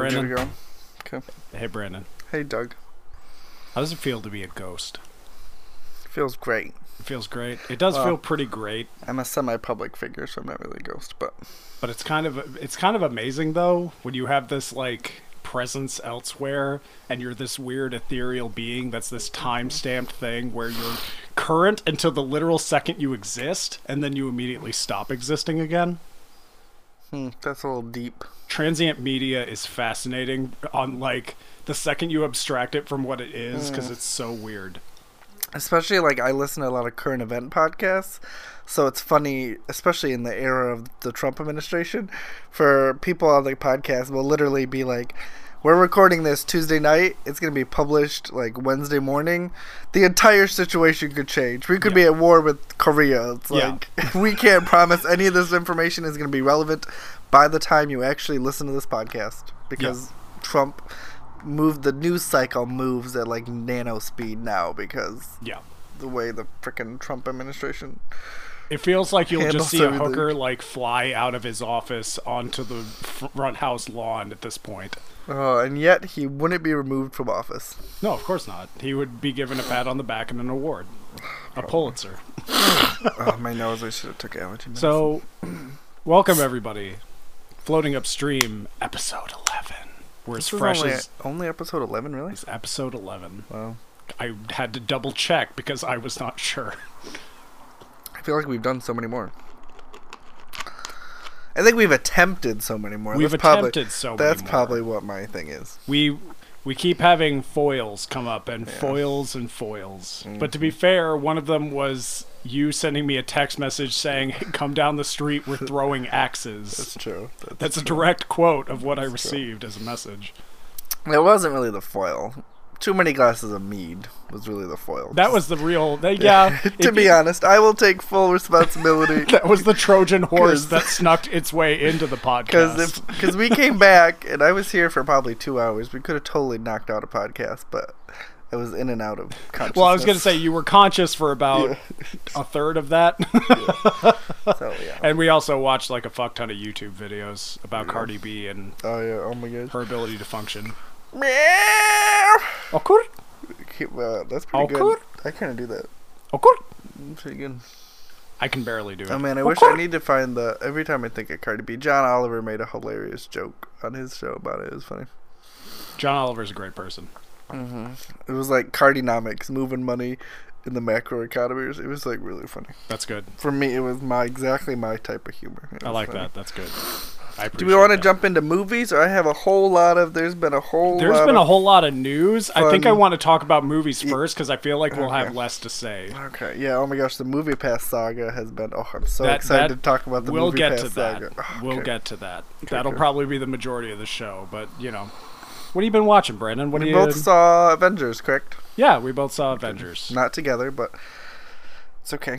Brandon. to go. Okay. Hey, Brandon. Hey, Doug. How does it feel to be a ghost? Feels great. It feels great. It does Well- feel pretty great, I'm a semi-public figure, so I'm not really a ghost, but but it's kind of it's kind of amazing though when you have this like presence elsewhere and you're this weird ethereal being that's this time-stamped thing where you're current until the literal second you exist and then you immediately stop existing again. Hmm, that's a little deep. transient media is fascinating on like the second you abstract it from what it is because it's so weird Especially like I listen to a lot of current event podcasts, so it's funny, especially in the era of the Trump administration, for people on the podcast will literally be like. We're recording this Tuesday night. It's going to be published like Wednesday morning. The entire situation could change. We could be at war with Korea. It's Yeah. like we can't promise any of this information is going to be relevant by the time you actually listen to this podcast because Trump moved the news cycle moves at like nano speed now because yeah the way the frickin' Trump administration. It feels like you'll just see a everything. hooker like fly out of his office onto the front house lawn at this point Oh, and yet he wouldn't be removed from office. no of course not he would be given a pat on the back and an award a pulitzer oh, my nose! I should have took allergy medicine. so welcome everybody floating upstream episode 11 we're as this was fresh only, as only episode eleven, really. it's episode 11 Wow. I had to double check because I was not sure. I feel like we've done so many more. I think we've attempted so many more. We've that's probably, attempted so many That's more. probably what my thing is. We we keep having foils come up and Yeah. foils and foils. Mm. But to be fair, one of them was you sending me a text message saying, "Come down the street, we're throwing axes." That's true. That's, That's a direct quote of what I That's true. received as a message. It wasn't really the foil. Too many glasses of mead was really the foil. That was the real. That, yeah. to be you- honest, I will take full responsibility. that was the Trojan horse that snuck its way into the podcast. Because we came back and I was here for probably two hours, we could have totally knocked out a podcast, but I was in and out of consciousness. well, I was going to say you were conscious for about Yeah. a third of that. so yeah. And we also watched like a fuck ton of YouTube videos about Yeah. Cardi B and Oh yeah. Oh my god. her ability to function. Meow. Okur, Okay, well, that's pretty Awkward? good. I kind of do that. okur. Pretty good. I can barely do it. Oh man, I wish I need to find the. Every time I think of Cardi B, John Oliver made a hilarious joke on his show about it. It was funny. John Oliver's a great person. hmm It was like Cardinomics, moving money in the macro economy. It was, like really funny. That's good. For me, it was my exactly my type of humor. It I like funny. that. That's good. I Do we want want to jump into movies, or I have a whole lot of? There's been a whole. There's lot been a whole lot of news. I think I want to talk about movies first because I feel like we'll have less to say. Okay, yeah. Oh my gosh, the Movie Pass saga has been. Oh, I'm so That- excited that- to talk about the movie. we'll Movie get Pass to that. saga. Oh, We'll okay. get to that. Okay, That'll okay. probably be the majority of the show. But you know, what have you been watching, Brandon? What We do you? both saw Avengers, correct? yeah, we both saw Avengers. Not together, but it's okay.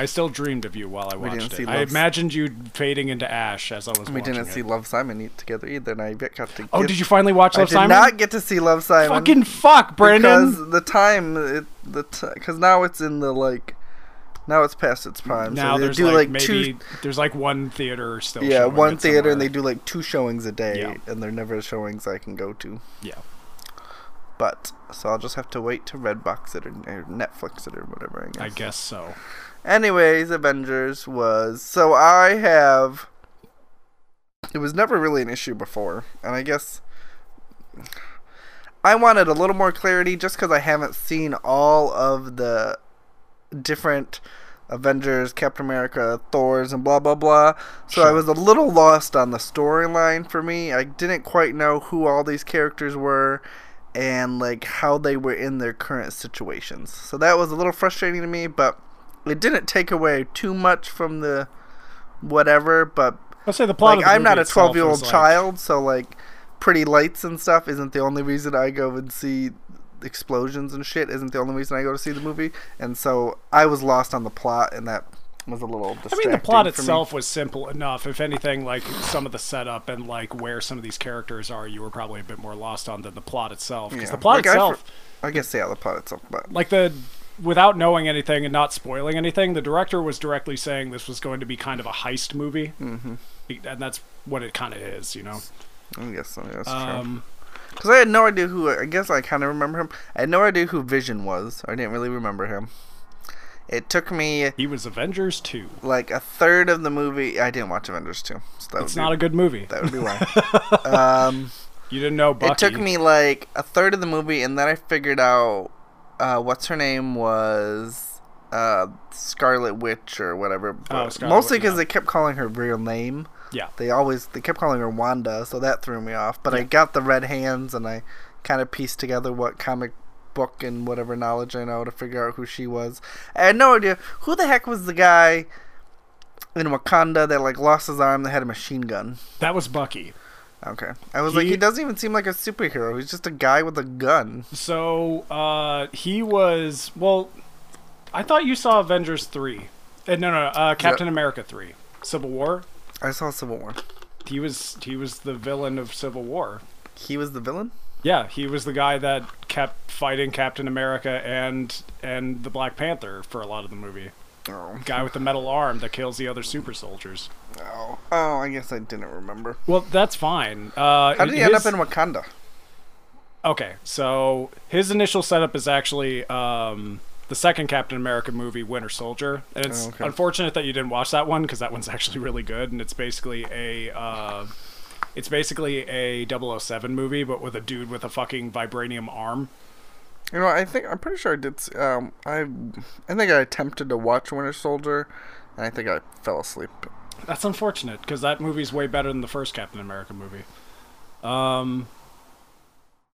I still dreamed of you while I watched it. I imagined you fading into ash as I was watching. We didn't it. see Love Simon eat together either, and I got to. Oh, did you finally watch I Love did Simon? not get to see Love Simon. Fucking fuck, Brandon. Because the time, it, the because now it's in the like, now it's past its prime. now so they there's do like, like, two. there's like one theater still. Yeah, one theater, and they do like two showings a day, Yeah. and they're never showings I can go to. Yeah. But so I'll just have to wait to Redbox it or, or Netflix it or whatever. I guess. I guess so. Anyways, Avengers was so I have. It was never really an issue before, and I guess I wanted a little more clarity just because I haven't seen all of the different Avengers, Captain America, Thor's, and blah blah blah. So I was a little lost on the storyline for me. I didn't quite know who all these characters were and like how they were in their current situations. So that was a little frustrating to me, but it didn't take away too much from the whatever, but I'll say the plot. like the I'm not a 12 year old itself is, like- child, so like pretty lights and stuff isn't the only reason I go and see explosions and shit isn't the only reason I go to see the movie. And so I was lost on the plot and that was a little I mean, the plot for me. itself was simple enough. If anything, like some of the setup and like where some of these characters are, you were probably a bit more lost on than the plot itself. Because Yeah. the plot Like, I itself, I guess yeah, the plot itself, but like the without knowing anything and not spoiling anything, the director was directly saying this was going to be kind of a heist movie, hmm and that's what it kind of is, you know. I guess so. That's true. Um, Because I had no idea who. I guess I kind of remember him. I had no idea who Vision was. I didn't really remember him. It took me he was Avengers 2. like a third of the movie. I didn't watch Avengers 2. So that It's not be, a good movie. That would be why. um, You didn't know Bucky. it took me like a third of the movie, and then I figured out uh, what's her name was uh, Scarlet Witch or whatever. but Scarlet mostly because yeah. they kept calling her real name. Yeah. They always they kept calling her Wanda, so that threw me off. But I got the red hands, and I kind of pieced together what comic book and whatever knowledge I know to figure out who she was. I had no idea who the heck was the guy in Wakanda that like lost his arm that had a machine gun. That was Bucky. Okay, I was like, He- he doesn't even seem like a superhero. He's just a guy with a gun. So uh, he was well. I thought you saw Avengers three. Uh, no, no, uh, Captain America three, Civil War. I saw Civil War. He was he was the villain of Civil War. He was the villain. Yeah, he was the guy that kept fighting Captain America and and the Black Panther for a lot of the movie. Oh, Guy with the metal arm that kills the other super soldiers. Oh, oh! I guess I didn't remember. Well, that's fine. Uh, How did he end up in Wakanda? Okay, so his initial setup is actually um, the second Captain America movie, Winter Soldier, and it's Oh, okay. unfortunate that you didn't watch that one because that one's actually really good, and it's basically a uh, it's basically a 007 movie, but with a dude with a fucking vibranium arm. You know, I think I'm pretty sure I did. Um, I, I think I attempted to watch Winter Soldier, and I think I fell asleep. That's unfortunate because that movie's way better than the first Captain America movie. Um,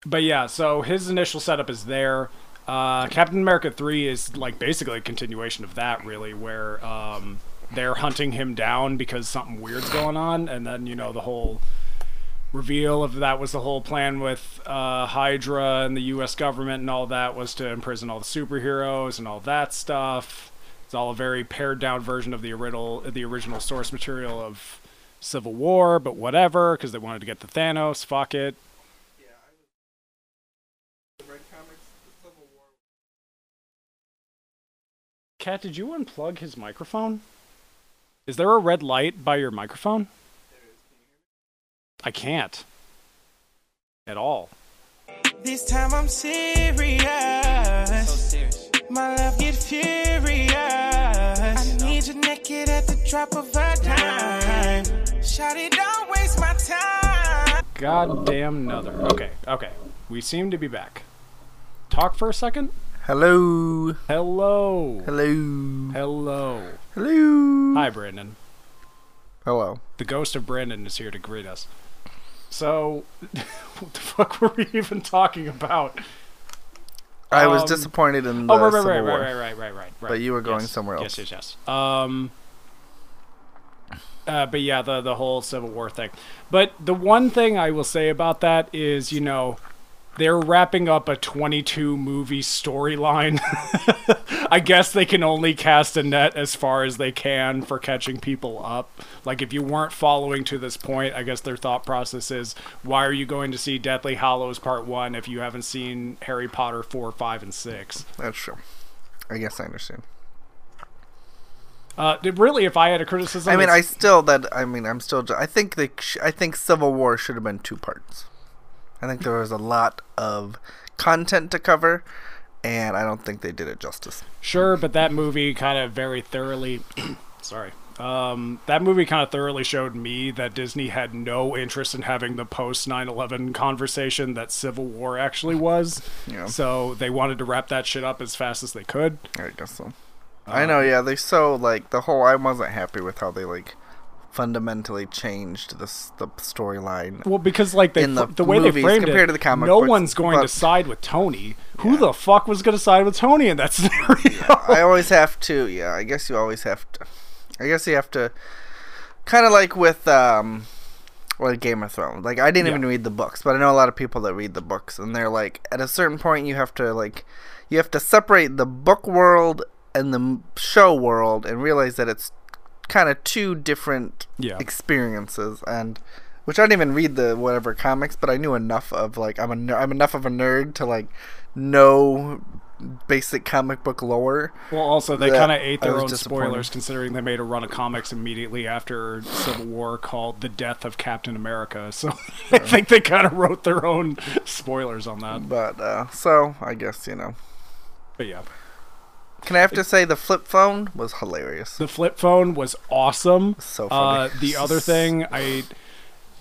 but yeah, so his initial setup is there. Uh, Captain America 3 is like basically a continuation of that, really, where um, they're hunting him down because something weird's going on, and then, you know, the whole reveal of that was the whole plan with uh, Hydra and the U.S. government and all that was to imprison all the superheroes and all that stuff. It's all a very pared down version of the original the original source material of Civil War, but whatever, because they wanted to get the Thanos. Fuck it. Kat, did you unplug his microphone? Is there a red light by your microphone? I can't. At all. This time I'm serious. My love get furious. Drop of a dime. Shawty, don't waste my time. Goddamn another. Okay, okay. We seem to be back. Talk for a second? Hello, Hello. hello, Hello. hello. Hi, Brandon. Hello. The ghost of Brandon is here to greet us. So, what the fuck were we even talking about? I was Um, disappointed in the Oh, right, right, Civil right, War. right, right, right, right, right, right. But you were going Yes, somewhere Yes, else. yes, yes. Um, uh, but yeah, the the whole Civil War thing. But the one thing I will say about that is, you know, they're wrapping up a 22 movie storyline. I guess they can only cast a net as far as they can for catching people up. Like if you weren't following to this point, I guess their thought process is, why are you going to see Deathly Hallows Part 1 if you haven't seen Harry Potter 4, 5 and 6? That's true. I guess I understand. Uh, really, if I had a criticism, I mean, I still that I mean, I'm still. I think they. I think Civil War should have been two parts. I think there was a lot of content to cover, and I don't think they did it justice. sure, but that movie kind of very thoroughly, sorry, um, that movie kind of thoroughly showed me that Disney had no interest in having the post 9/11 conversation that Civil War actually was. Yeah. So they wanted to wrap that shit up as fast as they could. I guess so. Uh, I know. Yeah, they so like the whole. I wasn't happy with how they like fundamentally changed this the storyline. Well, because like they the the way they framed compared it, to the comic no books, one's going to side with Tony. Who the fuck was going to side with Tony in that scenario? I always have to. Yeah, I guess you always have to. I guess you have to. Kind of like with um, like Game of Thrones. Like I didn't Yeah. even read the books, but I know a lot of people that read the books, and they're like, at a certain point, you have to like, you have to separate the book world and the show world, and realize that it's kind of two different Yeah. experiences, and. Which I didn't even read the whatever comics, but I knew enough of like I'm a ner- I'm enough of a nerd to like know basic comic book lore. Well, also they kind of ate their own spoilers, considering they made a run of comics immediately after Civil War called "The Death of Captain America." So I think they kind of wrote their own spoilers on that. But uh, so I guess you know. But yeah, Can I have to say the flip phone was hilarious. the flip phone was awesome. So Uh, funny. the other thing, I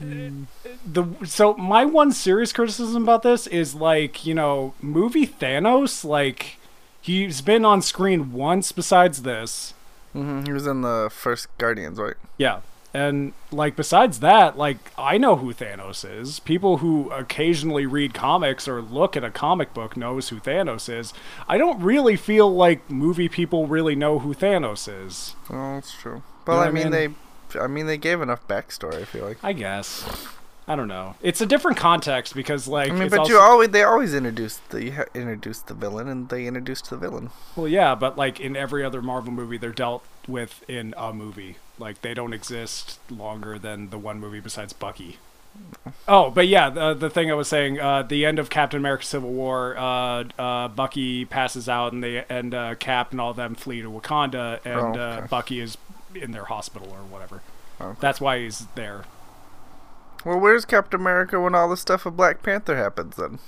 the so my one serious criticism about this is like you know movie Thanos like he's been on screen once besides this. hmm He was in the first Guardians, right? Yeah. And like besides that, like I know who Thanos is. People who occasionally read comics or look at a comic book knows who Thanos is. I don't really feel like movie people really know who Thanos is. Oh, that's true. Well, what I I mean, mean? they, I mean, they gave enough backstory. I feel like. I guess. I don't know. It's a different context because like I mean, but also, you always they always introduce the you introduced the villain, and they introduced the villain. well yeah, but like in every other Marvel movie they're dealt with in a movie. Like they don't exist longer than the one movie besides Bucky. Oh, but yeah, the the thing I was saying, uh, the end of Captain America: Civil War, uh, uh, Bucky passes out, and they and uh, Cap and all them flee to Wakanda, and Oh, uh, okay. Bucky is in their hospital or whatever. Okay. That's why he's there. Well, where's Captain America when all the stuff of Black Panther happens? Then,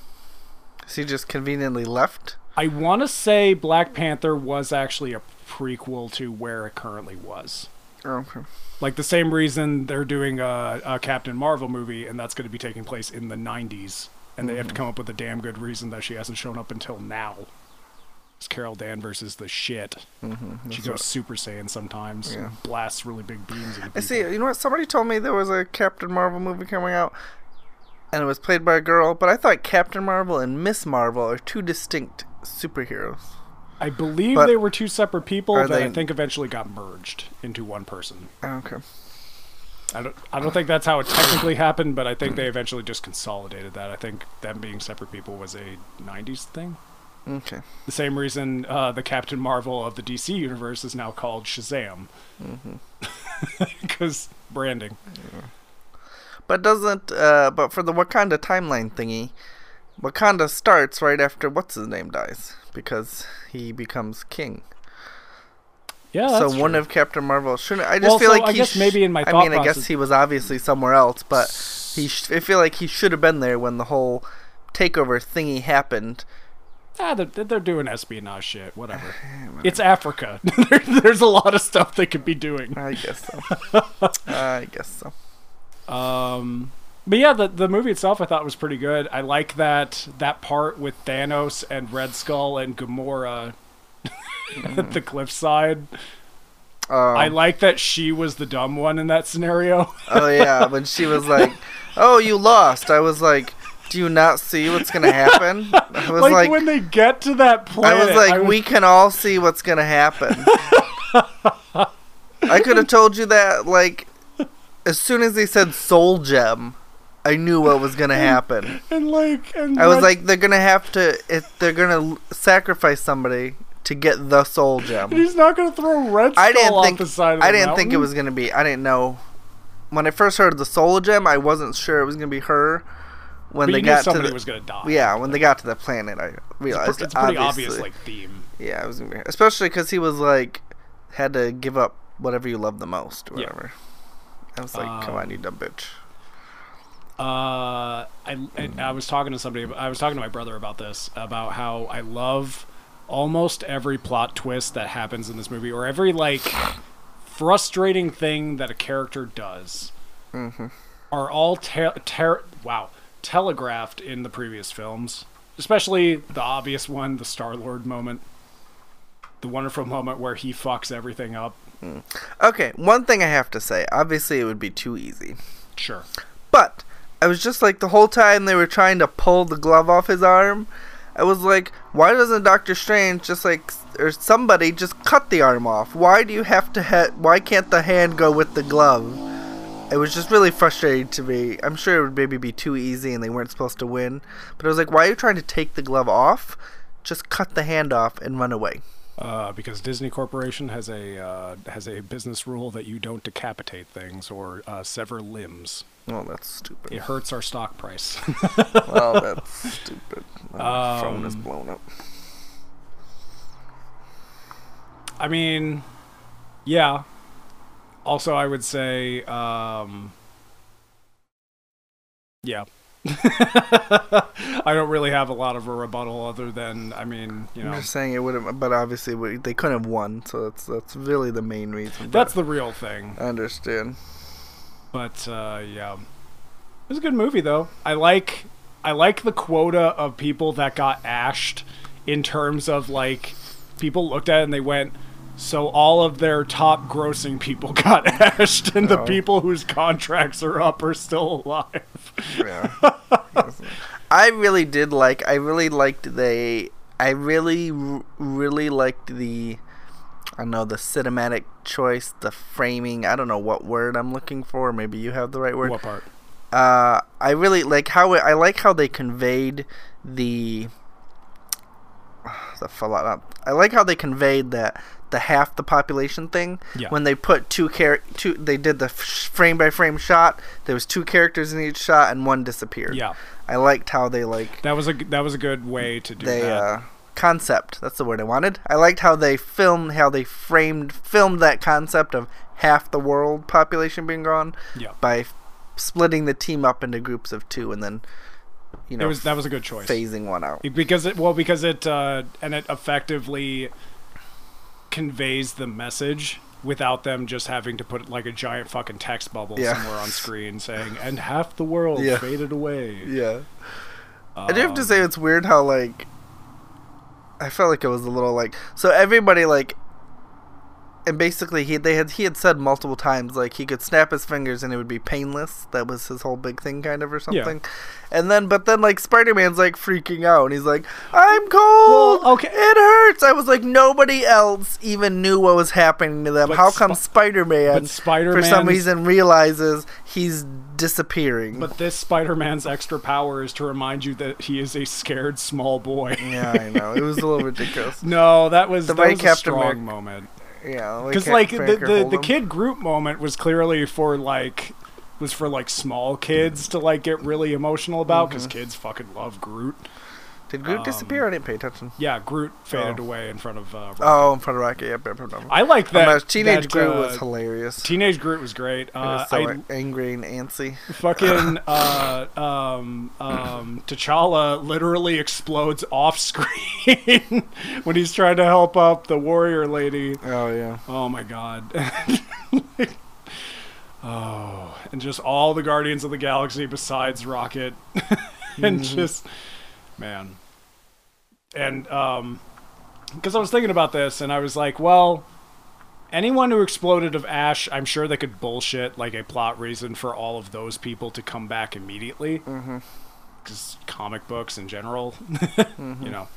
is he just conveniently left? I want to say Black Panther was actually a prequel to where it currently was. Oh, okay. Like the same reason they're doing a, a Captain Marvel movie, and that's going to be taking place in the 90s. And they have Mm-hmm. to come up with a damn good reason that she hasn't shown up until now. It's Carol Danvers is the shit. Mm-hmm. She goes Super Saiyan sometimes, Yeah. and blasts really big beams. I see. You know what? Somebody told me there was a Captain Marvel movie coming out, and it was played by a girl. But I thought Captain Marvel and Miss Marvel are two distinct superheroes. I believe But they were two separate people that I think eventually got merged into one person. Oh, okay. I don't, I don't think that's how it technically happened, but I think they eventually just consolidated that. I think them being separate people was a 90s thing. Okay. The same reason uh, the Captain Marvel of the DC universe is now called Shazam. Because branding. But doesn't uh but for the Wakanda timeline thingy, Wakanda starts right after what's his name dies because he becomes king. Yeah, so one true. of Captain Marvel shouldn't I just Well, feel so like I he guess sh- maybe in my I mean I guess he was obviously somewhere else, but he sh- I feel like he should have been there when the whole takeover thingy happened. Ah, they're, they're doing espionage shit. Whatever. it's Africa. There- There's a lot of stuff they could be doing. I guess so. I guess so. Um, but yeah, the the movie itself I thought was pretty good. I like that that part with Thanos and Red Skull and Gamora at the cliffside. Um, I like that she was the dumb one in that scenario. Oh yeah, when she was like, "Oh, you lost," I was like, "Do you not see what's gonna happen?" I was like, like, when they get to that point I was like, "We can all see what's gonna happen." I could have told you that like as soon as they said Soul Gem, I knew what was gonna happen. and like, and I was like, they're gonna have to, if they're gonna sacrifice somebody to get the Soul Gem. he's not gonna throw Red Skull I didn't off think the side of the I didn't think it was gonna be. I didn't know when I first heard the Soul Gem. I wasn't sure it was gonna be her. When But they got to somebody the was gonna die. yeah, when they got to the planet, I it's, realized pr- it's pretty obvious like theme. yeah, it was gonna be especially because he was like had to give up whatever you love the most, or Yeah. whatever. I was like, come on, Um, you dumb bitch. Uh, I, I I was talking to somebody. I was talking to my brother about this about how I love almost every plot twist that happens in this movie, or every like frustrating thing that a character does, Mm-hmm. are all te- ter- wow telegraphed in the previous films. Especially the obvious one, the Star Lord moment, the wonderful moment where he fucks everything up. Okay, one thing I have to say. Obviously, it would be too easy, Sure. but I was just like the whole time they were trying to pull the glove off his arm. I was like, why doesn't Doctor Strange just like or somebody just cut the arm off? Why do you have to? Ha- why can't the hand go with the glove? It was just really frustrating to me. I'm sure it would maybe be too easy and they weren't supposed to win. But I was like, why are you trying to take the glove off? Just cut the hand off and run away. Uh, because Disney Corporation has a uh, has a business rule that you don't decapitate things or uh, sever limbs. Well, that's stupid. It hurts our stock price. well, that's stupid. My phone is Um, blown up. I mean, yeah. Also, I would say, um, yeah. I don't really have a lot of a rebuttal other than, I mean, you know. I'm just saying it would have, but obviously they couldn't have won, so that's that's really the main reason. that's the real thing. I understand. But uh, yeah, it was a good movie though. I like I like the quota of people that got ashed in terms of like people looked at it and they went. So all of their top grossing people got ashed, and the Oh. people whose contracts are up are still alive. Yeah. I really did like. I really liked the. I really, really liked the. I know the cinematic choice, the framing. I don't know what word I'm looking for. Maybe you have the right word. What part? uh, I really like how it, I like how they conveyed the the. I like how they conveyed that the half the population thing Yeah. when they put two char- two they did the frame by frame shot. There was two characters in each shot and one disappeared. Yeah, I liked how they like that was a that was a good way to do they that. uh concept. That's the word I wanted. I liked how they filmed how they framed filmed that concept of half the world population being gone yeah, by f- splitting the team up into groups of two and then you know it was that was a good choice. phasing one out. because it well because it uh, and it effectively conveys the message without them just having to put like a giant fucking text bubble Yeah. somewhere on screen saying and half the world Yeah. faded away. Yeah. I do have to Um, say it's weird how like I felt like it was a little like so everybody like and basically he they had he had said multiple times like he could snap his fingers and it would be painless. That was his whole big thing kind of or something. Yeah. And then but then like Spider-Man's like freaking out and he's like I'm cold. Well, okay. It hurts. I was like nobody else even knew what was happening to them. But How come Sp- Spider-Man but Spider-Man for some reason realizes he's disappearing? But this Spider-Man's extra power is to remind you that he is a scared small boy. yeah, I know. It was a little ridiculous. No, that was The that was a Captain strong America- moment. Yeah, because like the the, the kid group moment was clearly for like was for like small kids to like get really emotional about because Mm-hmm. kids fucking love Groot. Did Groot um, disappear? I didn't pay attention. Yeah, Groot faded Oh. away in front of. Uh, Rocket. Oh, in front of Rocket. Yep, yep, yep. I like Oh, that. no, Teenage that, Groot uh, was hilarious. Teenage Groot was great. He was Uh, so I angry and antsy. fucking uh, um, um, T'Challa literally explodes off screen when he's trying to help up the warrior lady. Oh yeah. Oh my god. oh, and just all the Guardians of the Galaxy besides Rocket. and just man. And um because I was thinking about this and I was like, well, anyone who exploded of ash, I'm sure they could bullshit like a plot reason for all of those people to come back immediately. Mhm. Cuz comic books in general, you know.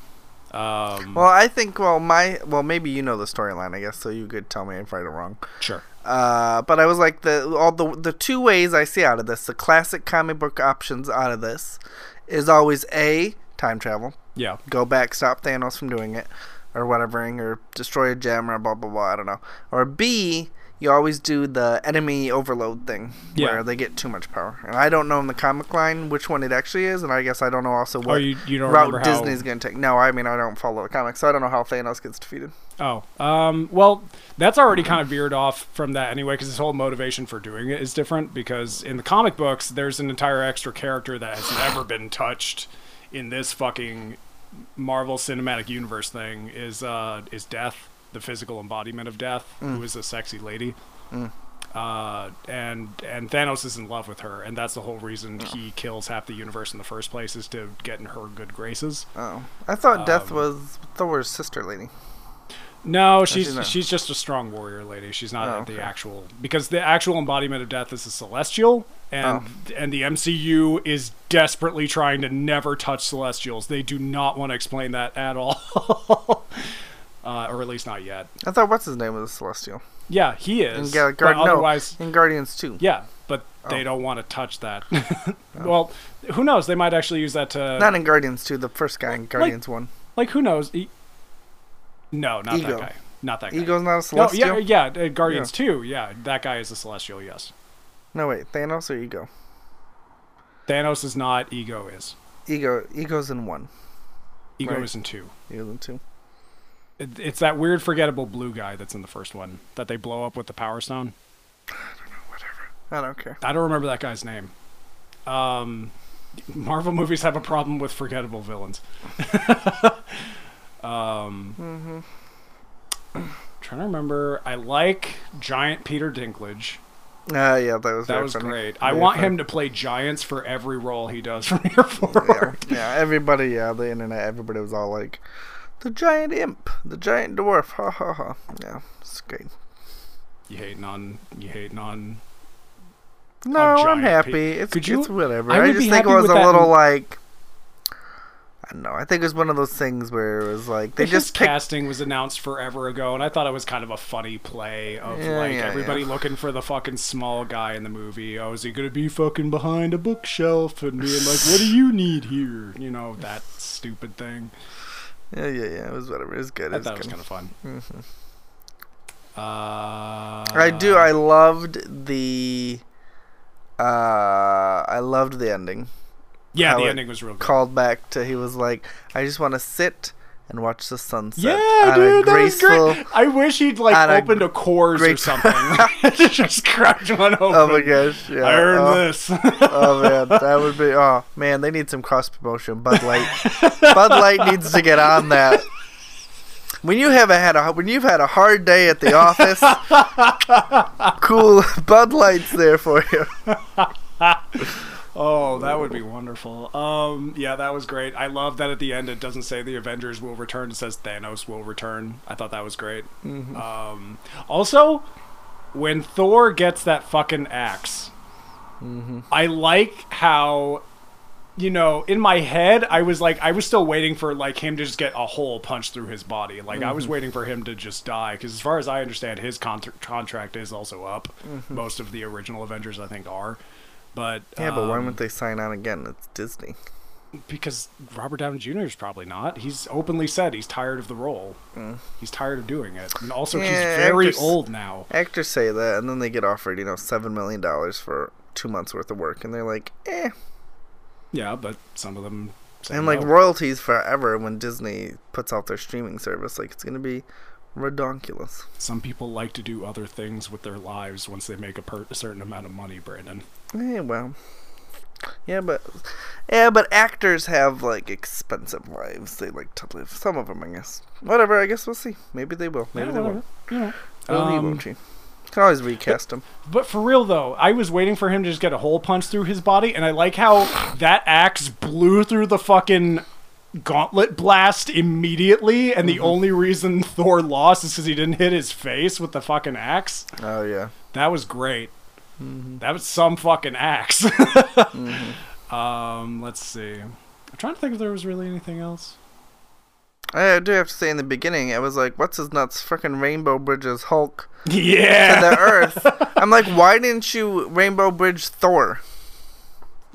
Um Well, I think. Well, my. Well, maybe you know the storyline. I guess so. You could tell me if I am wrong. sure. Uh, but I was like the all the the two ways I see out of this, the classic comic book options out of this, is always a time travel. Yeah. go back, stop Thanos from doing it, or whatever, or destroy a gem, or blah blah blah. I don't know. Or B, you always do the enemy overload thing, Yeah. where they get too much power. And I don't know in the comic line which one it actually is, and I guess I don't know also what Oh, you, you route Disney's gonna take. No, I mean I don't follow the comics, so I don't know how Thanos gets defeated. Oh, um, well, that's already kind of veered off from that anyway, because his whole motivation for doing it is different. Because in the comic books, there's an entire extra character that has never been touched in this fucking Marvel Cinematic Universe thing. Is uh, is Death, the physical embodiment of Death, who is a sexy lady. Mm. Uh, and and Thanos is in love with her, and that's the whole reason he kills half the universe in the first place is to get in her good graces. Oh, I thought Death Um, was Thor's sister lady. No, she's she's she's, just a strong warrior lady. She's not Oh, the okay. actual because the actual embodiment of death is a celestial, and Oh. and the MCU is desperately trying to never touch celestials. They do not want to explain that at all, uh, or at least not yet. I thought what's his name was a Celestial. Yeah, he is. Ga- but Guard- no, otherwise, in Guardians too. yeah, but Oh. they don't want to touch that. well, who knows? They might actually use that to Not in Guardians 2, the first guy in Guardians 1. like who knows? E- no, not Ego. that guy. Not that guy. Ego's not a No, celestial? yeah, yeah, uh, Guardians too. Yeah, that guy is a celestial. Yes, No, wait. Thanos or Ego? Thanos is not. Ego is. Ego. Ego's in 1. Ego Right. is in two. Ego's in 2. It, it's that weird, forgettable blue guy that's in the first one that they blow up with the power stone. I don't care. I don't remember that guy's name. Um, Marvel movies have a problem with forgettable villains. um, mm-hmm. trying to remember. I like Giant Peter Dinklage. Ah, yeah, that was That very was funny. great. I want funny. him to play giants for every role he does from here forward. Yeah, yeah, everybody, yeah, the internet, everybody was all like, the giant imp, the giant dwarf, ha ha ha. Yeah, it's great. You hating on you hating on No, I'm happy. pe- it's, Could you- it's whatever. I I, just think it was a little in- like, I don't know. I think it was one of those things where it was like they his just picked. casting was announced forever ago, and I thought it was kind of a funny play of Yeah, like yeah, everybody yeah. looking for the fucking small guy in the movie. Oh, is he gonna be fucking behind a bookshelf and being like, "What do you need here?" You know that stupid thing. Yeah, yeah, yeah. It was whatever. It was good. I It was thought it was kind of fun. Mhm. Uh, I do. I loved the. Uh, I loved the ending. Yeah, the ending was real good. Called back to he was like, I just want to sit and watch the sunset. Yeah, a dude, that was great. I wish he'd like a opened a Coors or something. Just cracked one open. Oh my gosh! Yeah. I earned oh, this. oh man, that would be. Oh man, they need some cross promotion. Bud Light. Bud Light needs to get on that. When you have a, had a when you've had a hard day at the office, cool Bud Light's there for you. Oh, that would be wonderful. Um, yeah, that was great. I love that at the end it doesn't say the Avengers will return; it says Thanos will return. I thought that was great. Um, also, when Thor gets that fucking axe, I like how. You know, in my head, I was like, I was still waiting for like him to just get a hole punched through his body. Like I was waiting for him to just die because, as far as I understand, his contr contract is also up. Most of the original Avengers, I think, are. But Yeah, but why um, wouldn't they sign on again? It's Disney. because Robert Downey Jr. is probably not. He's openly said he's tired of the role. He's tired of doing it, and also he's Mm. Very actors- old now. Actors say that, and then they get offered, you know, seven million dollars for two months worth of work, and they're like, eh. Yeah, but some of them. Say And like no. royalties forever when Disney puts out their streaming service, like it's gonna be redonkulous. some people like to do other things with their lives once they make a, per- a certain amount of money. Brandon. Yeah, well, yeah, but yeah, but actors have like expensive lives. They like to live. Some of them, I guess. Whatever. I guess we'll see. Maybe they will. Maybe Yeah, they won't. You know. Well, he Um, won't. He can always recast him. But for real though, I was waiting for him to just get a hole punched through his body, and I like how that axe blew through the fucking gauntlet blast immediately, and the only reason Thor lost is because he didn't hit his face with the fucking axe. Oh yeah. That was great. That was some fucking axe. Um, let's see. I'm trying to think if there was really anything else. I do have to say in the beginning, I was like, "What's his nuts? Freaking Rainbow Bridges Hulk to Yeah, the Earth." I'm like, "Why didn't you Rainbow Bridge Thor?"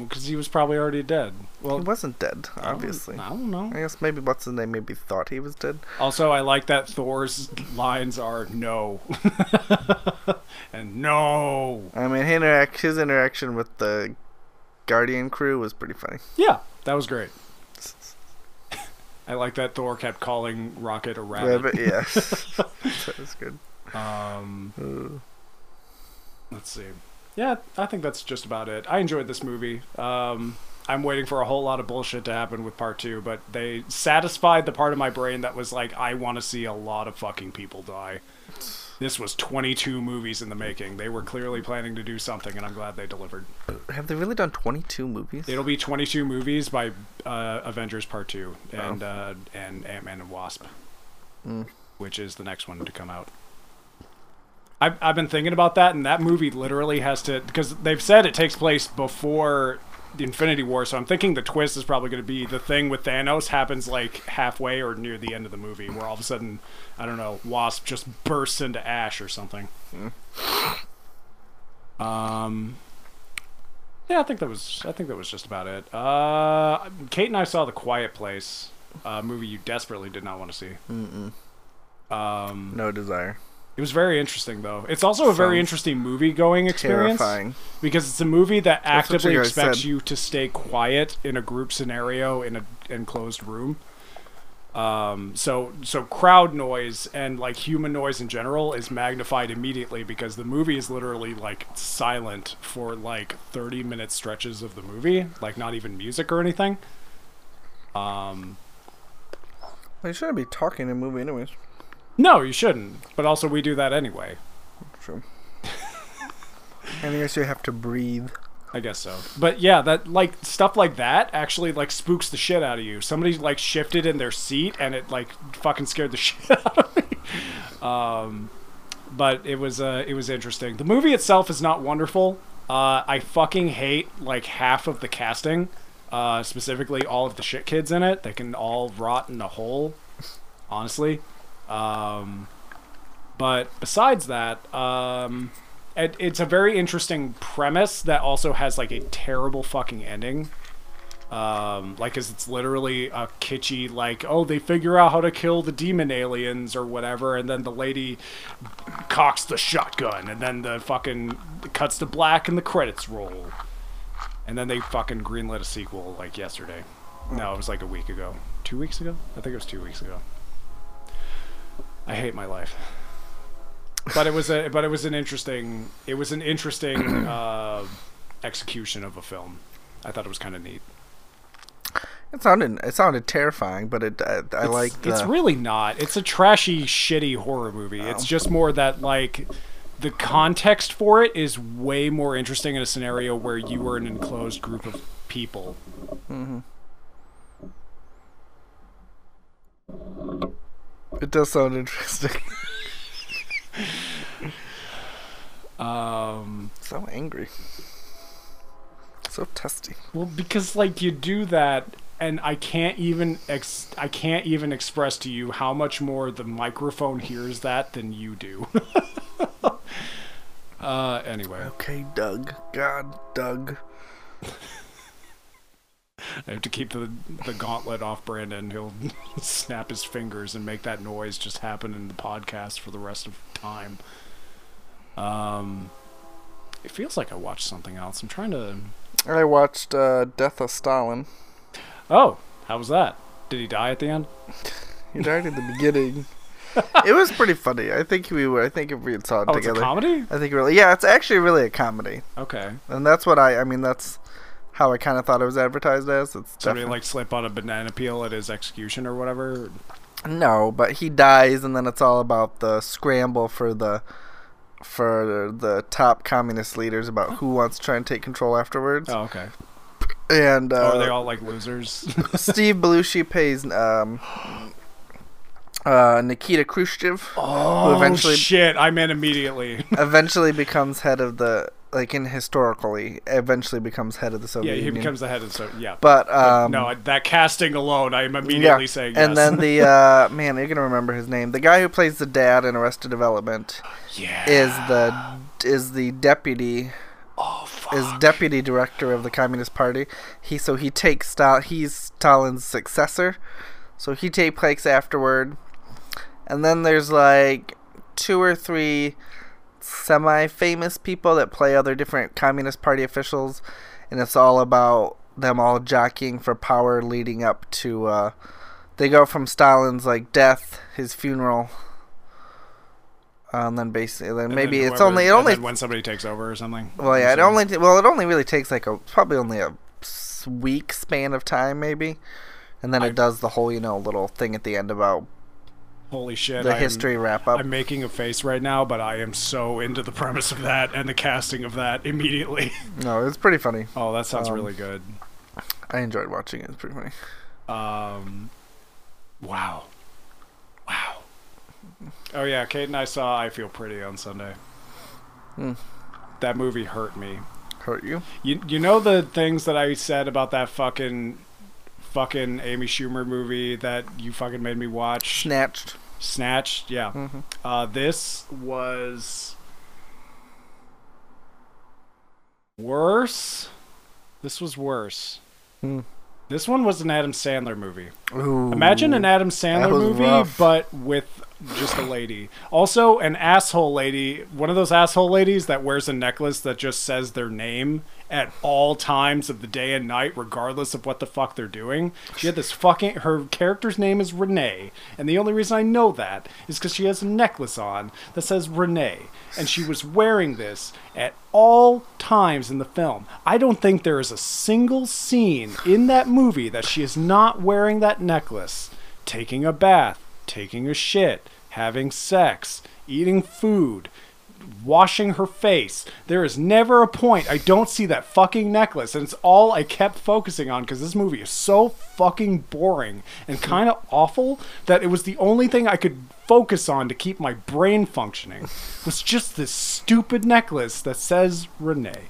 Because he was probably already dead. Well, He wasn't dead, I don't- obviously. I don't know. I guess maybe what's his name maybe thought he was dead. Also, I like that Thor's lines are no and no. I mean, his, interac- his interaction with the Guardian crew was pretty funny. Yeah, that was great. I like that Thor kept calling Rocket a rabbit. Rabbit, yeah, that was good. Um, Uh, let's see. Yeah, I think that's just about it. I enjoyed this movie. Um, I'm waiting for a whole lot of bullshit to happen with part two, but they satisfied the part of my brain that was like, I want to see a lot of fucking people die. This was 22 movies in the making. They were clearly planning to do something, and I'm glad they delivered. have they really done 22 movies? It'll be 22 movies by uh, Avengers Part Two and uh, and Ant Man and Wasp, Mm. which is the next one to come out. I've I've been thinking about that, and that movie literally has to because they've said it takes place before the Infinity War, so I'm thinking the twist is probably going to be the thing with Thanos happens like halfway or near the end of the movie, where all of a sudden, I don't know, Wasp just bursts into ash or something. Um. Yeah, I think that was. I think that was just about it. Uh, Kate and I saw The Quiet Place, a movie you desperately did not want to see. Mm-mm. Um, No desire. It was very interesting though. It's also a very Sounds interesting movie going experience Terrifying. because it's a movie that That's what actively you guys expects said. you to stay quiet in a group scenario in an enclosed room. Um, so so crowd noise and like human noise in general is magnified immediately because the movie is literally like silent for like 30 minute stretches of the movie, like not even music or anything. Um, you shouldn't be talking in a movie, anyways. No, you shouldn't. But also we do that anyway. True. and I guess you have to breathe. I guess so. But yeah, that like stuff like that actually like spooks the shit out of you. Somebody like shifted in their seat and it like fucking scared the shit out of me. Um, but it was uh, it was interesting. The movie itself is not wonderful. Uh, I fucking hate like half of the casting, uh, specifically all of the shit kids in it. They can all rot in a hole, honestly. Um, but besides that, um, it, it's a very interesting premise that also has like a terrible fucking ending. Um, like, cause it's literally a kitschy, like, oh, they figure out how to kill the demon aliens or whatever, and then the lady cocks the shotgun, and then the fucking cuts to black and the credits roll, and then they fucking greenlit a sequel like yesterday. No, it was like a week ago, two weeks ago. I think it was two weeks ago. I hate my life but it was a but it was an interesting it was an interesting uh, execution of a film. I thought it was kind of neat. It sounded it sounded terrifying, but it I, I like the, it's really not. It's a trashy, shitty horror movie. It's just more that like the context for it is way more interesting in a scenario where you were an enclosed group of people. It does sound interesting. Um, so angry. So testy. well, because like you do that, and I can't even ex- I can't even express to you how much more the microphone hears that than you do. uh, anyway. Okay, Doug. God, Doug. I have to keep the the gauntlet off Brandon. He'll snap his fingers and make that noise just happen in the podcast for the rest of time. Um, it feels like I watched something else. I'm trying to. I watched uh, Death of Stalin. Oh, how was that? Did he die at the end? He died in the beginning. it was pretty funny. I think we were. I think if we had saw it Oh, together, comedy. I think really. Yeah, it's actually really a comedy, Okay. and that's what I. I mean, that's how I kind of thought it was advertised as. It's Somebody definitely- like slip on a banana peel at his execution or whatever. No, but he dies, and then it's all about the scramble for the for the top communist leaders about who wants to try and take control afterwards. Oh, okay. And uh, oh, are they all like losers? Steve Belushi plays um, uh, Nikita Khrushchev, oh eventually- shit! I meant immediately. eventually becomes head of the like in historically eventually becomes head of the Soviet Union. yeah, he becomes the head of Soviet. yeah. but um, no, that casting alone, I am yeah, immediately saying yes. and then the uh, man, you're gonna remember his name. The guy who plays the dad in Arrested Development yeah. is the is the deputy oh fuck. is deputy director of the Communist Party. He so he takes Stal he's Stalin's successor. So he takes place afterward. And then there's like two or three semi-famous people that play other different Communist Party officials and it's all about them all jockeying for power leading up to uh they go from Stalin's like death, his funeral, uh, and then basically then And maybe then it's whoever- only it only when somebody takes over or something. well, yeah, it only well, it only really takes like a probably only a week span of time, maybe, and then I- it does the whole you know little thing at the end about Holy shit! the I am- history wrap up. I'm making a face right now, but I am so into the premise of that and the casting of that immediately. no, it's pretty funny. oh, that sounds Um, really good. I enjoyed watching it. It's pretty funny. Um, wow, wow. Oh yeah, Kate and I saw I Feel Pretty on Sunday. Hmm. That movie hurt me. Hurt you? You you know the things that I said about that fucking fucking Amy Schumer movie that you fucking made me watch? Snatched. Snatched, yeah. hmm Uh, this was worse. This was worse. Hmm. This one was an Adam Sandler movie. Ooh. Imagine an Adam Sandler movie, rough. but with just a lady. Also, an asshole lady, one of those asshole ladies that wears a necklace that just says their name at all times of the day and night, regardless of what the fuck they're doing. She had this fucking. Her character's name is Renee, and the only reason I know that is because she has a necklace on that says Renee, and she was wearing this at all times in the film. I don't think there is a single scene in that movie that she is not wearing that necklace, taking a bath, taking a shit, having sex, eating food, washing her face. There is never a point I don't see that fucking necklace, and it's all I kept focusing on because this movie is so fucking boring and hmm. kind of awful that it was the only thing I could focus on to keep my brain functioning was just this stupid necklace that says Renee.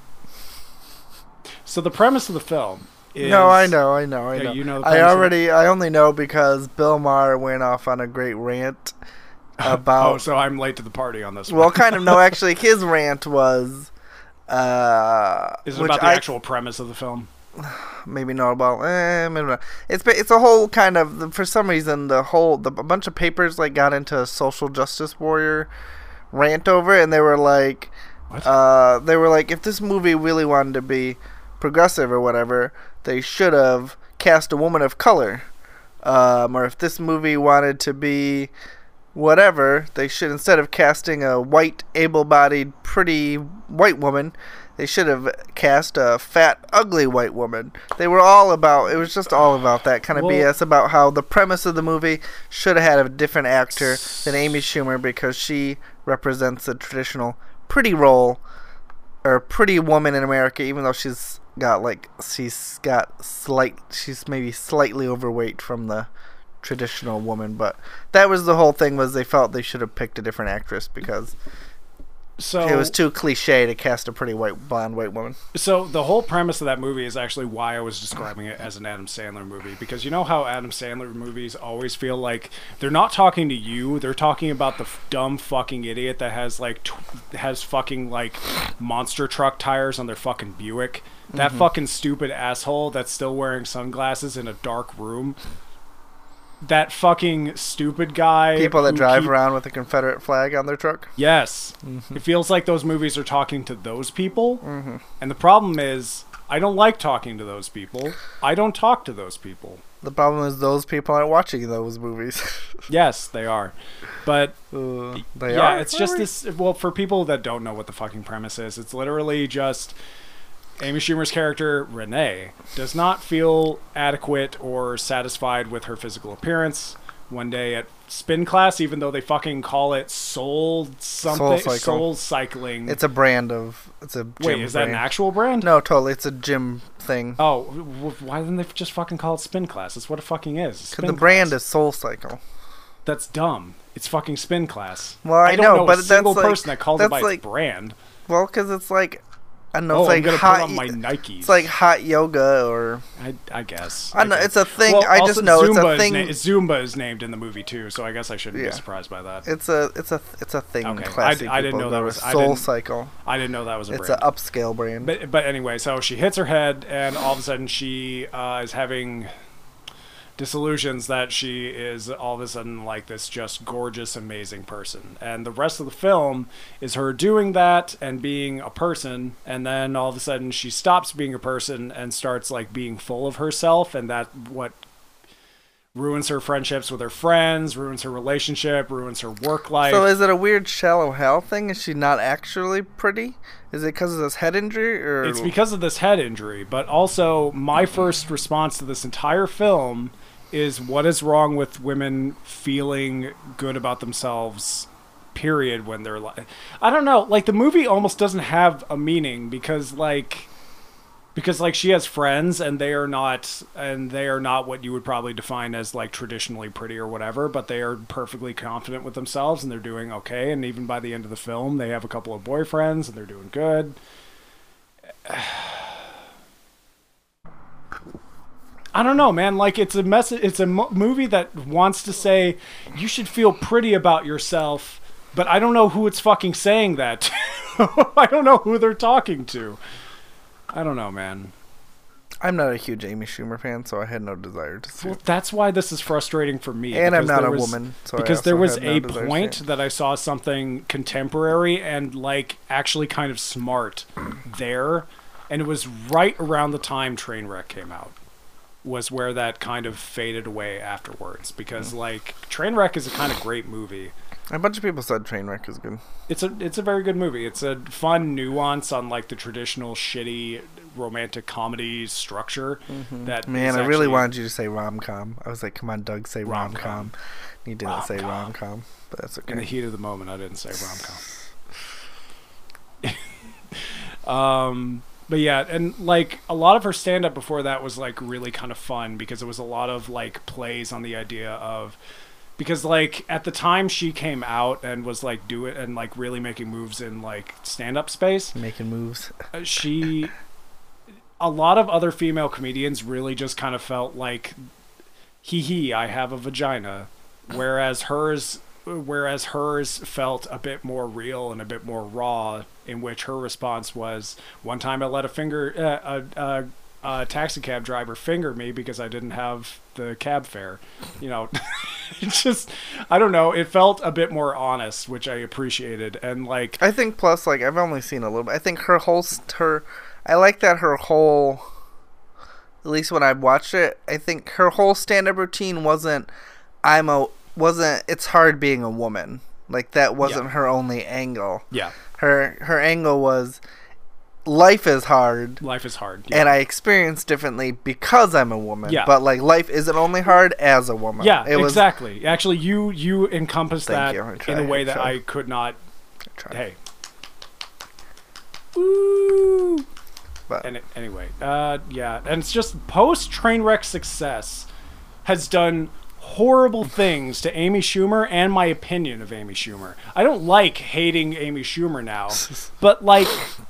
So the premise of the film is No, I know, I know, I Yeah, know. you know I already, I only know because Bill Maher went off on a great rant Oh, about. so I'm late to the party on this one. well, one. kind of no. Actually, his rant was. Uh, Is it about the I- actual premise of the film? maybe not about eh, maybe not. it's it's a whole kind of for some reason the whole the a bunch of papers like got into a social justice warrior rant over it, and they were like What? uh they were like if this movie really wanted to be progressive or whatever they should have cast a woman of color um or if this movie wanted to be whatever they should instead of casting a white able-bodied pretty white woman they should have cast a fat ugly white woman. They were all about it was just all about that kind of Well- bs about how the premise of the movie should have had a different actor than amy schumer because she represents a traditional pretty role or pretty woman in america even though she's got like she's got slight she's maybe slightly overweight from the traditional woman but that was the whole thing was they felt they should have picked a different actress because So it was too cliche to cast a pretty white blonde white woman So the whole premise of that movie is actually why I was describing it as an Adam Sandler movie because you know how Adam Sandler movies always feel like they're not talking to you, they're talking about the f- dumb fucking idiot that has like tw- has fucking like monster truck tires on their fucking Buick. That mm-hmm. fucking stupid asshole that's still wearing sunglasses in a dark room. That fucking stupid guy. people that drive keep- around with a confederate flag on their truck Yes. Mm-hmm. It feels like those movies are talking to those people. Mm-hmm. And the problem is, I don't like talking to those people. I don't talk to those people. the problem is those people aren't watching those movies Yes, they are. But Uh, they yeah, are it's just this. Well, for people that don't know what the fucking premise is, it's literally just Amy Schumer's character, Renee, does not feel adequate or satisfied with her physical appearance. One day at spin class, even though they fucking call it soul something, Cycle. soul cycling. it's a brand of it's a Wait, is that an actual brand? no totally it's a gym thing Oh, why didn't they just fucking call it spin class? That's what it fucking is. because Spin the brand class. is soul cycle That's dumb. It's fucking spin class. Well, I don't know, know, but a single that's like- person that calls it that's by like- its brand. well because it's like i don't know Oh, it's like I'm gonna hot put on my Nikes. it's like hot yoga or I, I guess. I know, guess. it's a thing. Well, I also, just know it's a Zumba is thing- na- Zumba is named in the movie too, so I guess I shouldn't Yeah. be surprised by that. It's a it's a it's a thing. Okay, I- Classy I didn't know that was- I Soul Cycle. I didn't know that was a brand. It's an upscale brand. But but anyway, so she hits her head, and all of a sudden she uh, is having disillusions that she is all of a sudden like this just gorgeous, amazing person. And the rest of the film is her doing that and being a person, and then all of a sudden she stops being a person and starts like being full of herself, and that what ruins her friendships with her friends, ruins her relationship, ruins her work life. so is it a weird Shallow Hal thing? Is she not actually pretty? Is it because of this head injury or It's because of this head injury, but also my first response to this entire film is what is wrong with women feeling good about themselves period when they're like I don't know, like the movie almost doesn't have a meaning because like because like she has friends and they are not and they are not what you would probably define as like traditionally pretty or whatever but they are perfectly confident with themselves and they're doing okay. And even by the end of the film they have a couple of boyfriends and they're doing good I don't know, man. Like it's a message. It's a mo- movie that wants to say you should feel pretty about yourself, but I don't know who it's fucking saying that. to. I don't know who they're talking to. I don't know, man. I'm not a huge Amy Schumer fan, so I had no desire to see. Well, it. that's why this is frustrating for me. And I'm not a was- woman, so I because there was no a see point that I saw something contemporary and like actually kind of smart there, and it was right around the time Trainwreck came out. Was where that kind of faded away afterwards because like Trainwreck is a kind of great movie. A bunch of people said Trainwreck is good. It's a it's a very good movie. It's a fun nuance on like the traditional shitty romantic comedy structure. That Mm-hmm. Man, is I really wanted you to say rom com. I was like, come on, Doug, say rom com. Rom-com. You didn't say Rom-com. rom com, but that's in the heat of the moment. I didn't say rom com. um, but yeah, and like a lot of her stand up before that was like really kind of fun because it was a lot of like plays on the idea of because like at the time she came out and was like do it and like really making moves in like stand up space Making moves. uh, she a lot of other female comedians really just kind of felt like hee hee i have a vagina whereas hers whereas hers felt a bit more real and a bit more raw in which her response was one time i let a finger uh, a, a, a taxi cab driver finger me because i didn't have the cab fare you know it's just i don't know it felt a bit more honest which i appreciated and like I think plus, like, I've only seen a little bit. I think her whole, her, I like that her whole, at least when I watched it, I think her whole stand up routine wasn't, I'm a, wasn't, it's hard being a woman. Like, that wasn't her only angle. yeah Her, her angle was, life is hard. life is hard and I experience differently because I'm a woman. Yeah. But like life isn't only hard as a woman. Yeah, it was, exactly. Actually, you you encompass that you. In a way that. I could not. Try. Hey. Woo! But And anyway, uh, yeah, and it's just post train wreck success has done horrible things to Amy Schumer and my opinion of Amy Schumer. I don't like hating Amy Schumer now, but like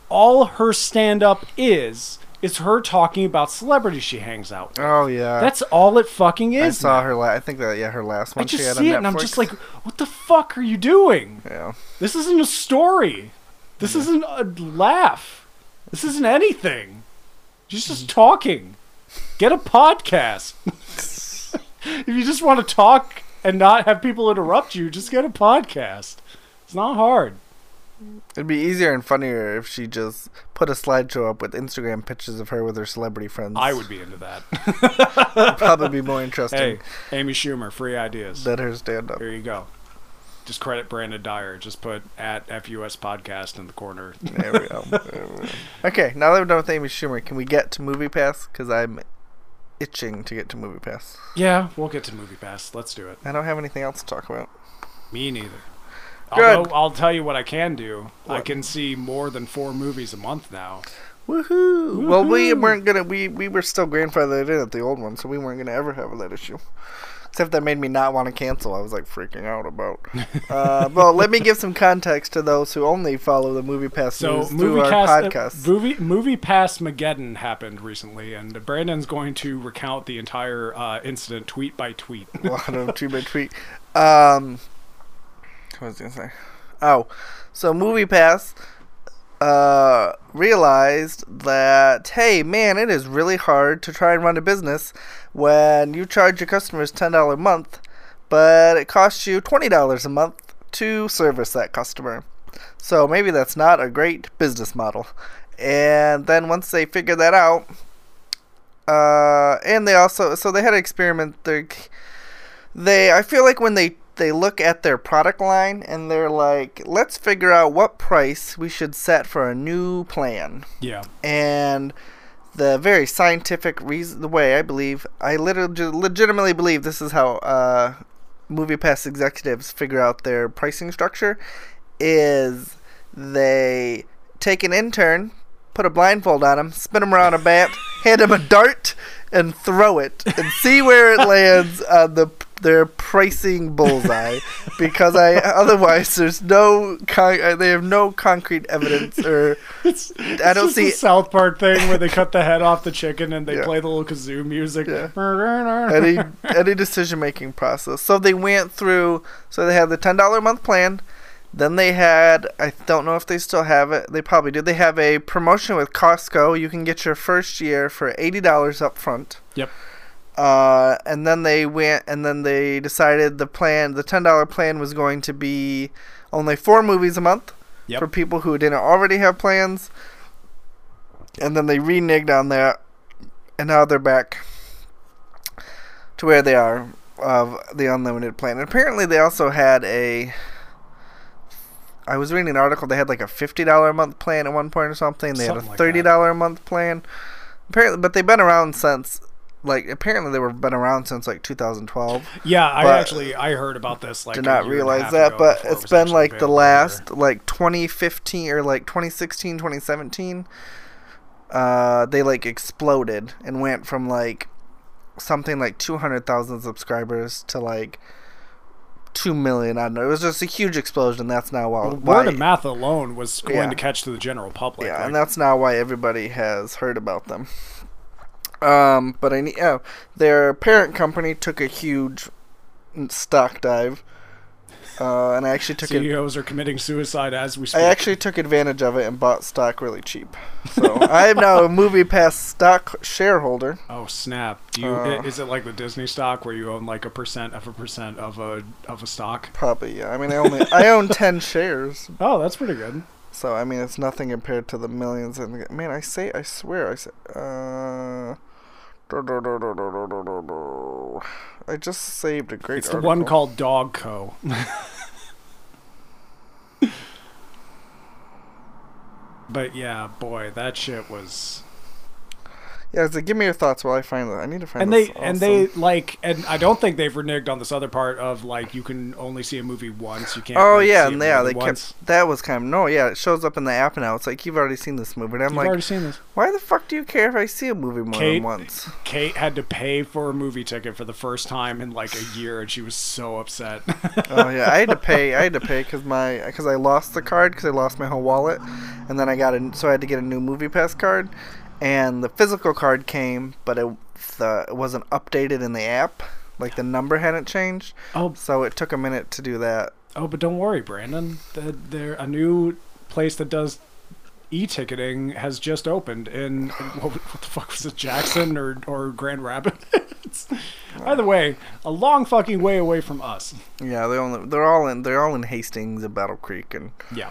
all her stand up is is her talking about celebrities she hangs out with. oh yeah, That's all it fucking is. I saw now. her. La- I think that yeah, her last one I she just had see on it and I'm just like, what the fuck are you doing? yeah. This isn't a story. This isn't a laugh. This isn't anything. She's just talking. Get a podcast. if you just want to talk and not have people interrupt you, just get a podcast. It's not hard. It'd be easier and funnier if she just put a slideshow up with Instagram pictures of her with her celebrity friends. I would be into that. Probably be more interesting hey, Amy Schumer, free ideas. than her stand up. Here you go. Just credit Brandon Dyer. Just put at FUS podcast in the corner. There we go. There we go. Okay, now that we're done with Amy Schumer, can we get to Movie Pass? Because I'm itching to get to Movie Pass. yeah, we'll get to Movie Pass. Let's do it. I don't have anything else to talk about. Me neither. Good. Although I'll tell you what I can do. I can see more than four movies a month now. Woohoo! Well, we weren't gonna. We we were still grandfathered in at the old one, so we weren't gonna ever have that issue. Except that made me not want to cancel. I was like freaking out about. uh, well, let me give some context to those who only follow the Movie Pass So news through movie our cast, uh, podcast. movie movie pass Mageddon happened recently, and Brandon's going to recount the entire uh, incident tweet by tweet. well, tweet by tweet. Um, what was I gonna say? Oh, so Movie Pass uh, realized that hey, man, it is really hard to try and run a business when you charge your customers ten dollar a month, but it costs you twenty dollars a month to service that customer. So maybe that's not a great business model. And then once they figure that out, uh, and they also so they had an experiment. They they I feel like when they they look at their product line and they're like, let's figure out what price we should set for a new plan. yeah, And the very scientific reason, the way I believe, I literally legitimately believe this is how uh, movie pass executives figure out their pricing structure is they take an intern, put a blindfold on him, spin him around a bat, hand him a dart, and throw it, and see where it lands on the their pricing bullseye. Because I otherwise there's no con- uh, they have no concrete evidence or it's, I don't see the South Park thing where they cut the head off the chicken and they Yeah. play the little kazoo music. Yeah. any any decision making process. So they went through. So they had the ten dollar a month plan. Then they had, I don't know if they still have it. They probably do. They have a promotion with Costco. You can get your first year for eighty dollars up front. Yep. Uh, and then they went, and then they decided the plan, the ten dollar plan, was going to be only four movies a month Yep. for people who didn't already have plans. And then they reneged on that, and now they're back to where they are of the unlimited plan. And apparently, they also had a. I was reading an article. They had like a fifty dollar a month plan at one point or something. They had a thirty dollar a month plan. Apparently, but they've been around since. Like apparently, they were been around since like 2012. Yeah, I actually I heard about this like Did not year and a realize that, but it it's was been like the last here. like 2015 or like 2016, 2017. Uh, they like exploded and went from like something like 200,000 subscribers to like 2 million. I don't know. It was just a huge explosion. That's now why. Well, word of mouth alone was going Yeah. to catch to the general public. yeah, like, and that's now why everybody has heard about them. Um, but I need. Oh, their parent company took a huge stock dive, uh, and I actually took it. CEOs are committing suicide as we speak. I actually took advantage of it and bought stock really cheap. So I am now a Movie Pass stock shareholder. oh snap! Do you? Uh, is it like the Disney stock where you own like a percent of a percent of a of a stock? Probably, yeah. I mean, I only I own ten shares, Oh, that's pretty good. so I mean, it's nothing compared to the millions. And man, I say, I swear, I say, uh, I just saved a great. It's the article. one called Dog Co. but yeah, boy, that shit was. Yeah, it's like, give me your thoughts while I find that. I need to find. And they and they like and I don't think they've reneged on this other part of like you can only see a movie once. You can't. Oh like, yeah, and yeah, they than kept that was kind of no, yeah. It shows up in the app now. It's like you've already seen this movie, and I'm You've like, already seen this. why the fuck do you care if I see a movie more Kate- than once? Kate had to pay for a movie ticket for the first time in like a year, and she was so upset. oh yeah, I had to pay. I had to pay because my because I lost the card because I lost my whole wallet, and then I got a so I had to get a new Movie Pass card, and the physical card came, but it the it wasn't updated in the app. Like the number hadn't changed, oh, so it took a minute to do that. oh, but don't worry, Brandon. The, there a new place that does e-ticketing has just opened in what, what the fuck was it, Jackson or or Grand Rapids? Either way, a long fucking way away from us. Yeah, they only they're all in they're all in Hastings and Battle Creek, and Yeah,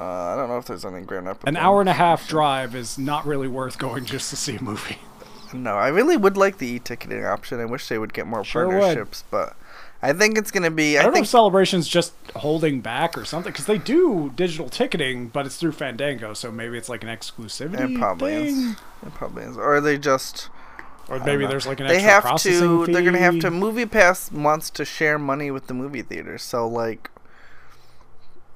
uh, I don't know if there's anything in Grand Rapids. an hour and a half drive is not really worth going just to see a movie. No, I really would like the e-ticketing option. I wish they would get more Sure would. partnerships, but I think it's gonna be. I I, don't know think if Celebration's just holding back or something because they do digital ticketing, but it's through Fandango, so maybe it's like an exclusivity it probably thing, is. It probably is. Or they just. or maybe there's like an they extra have to. fee. They're gonna have to. Movie Pass wants to share money with the movie theaters, so like.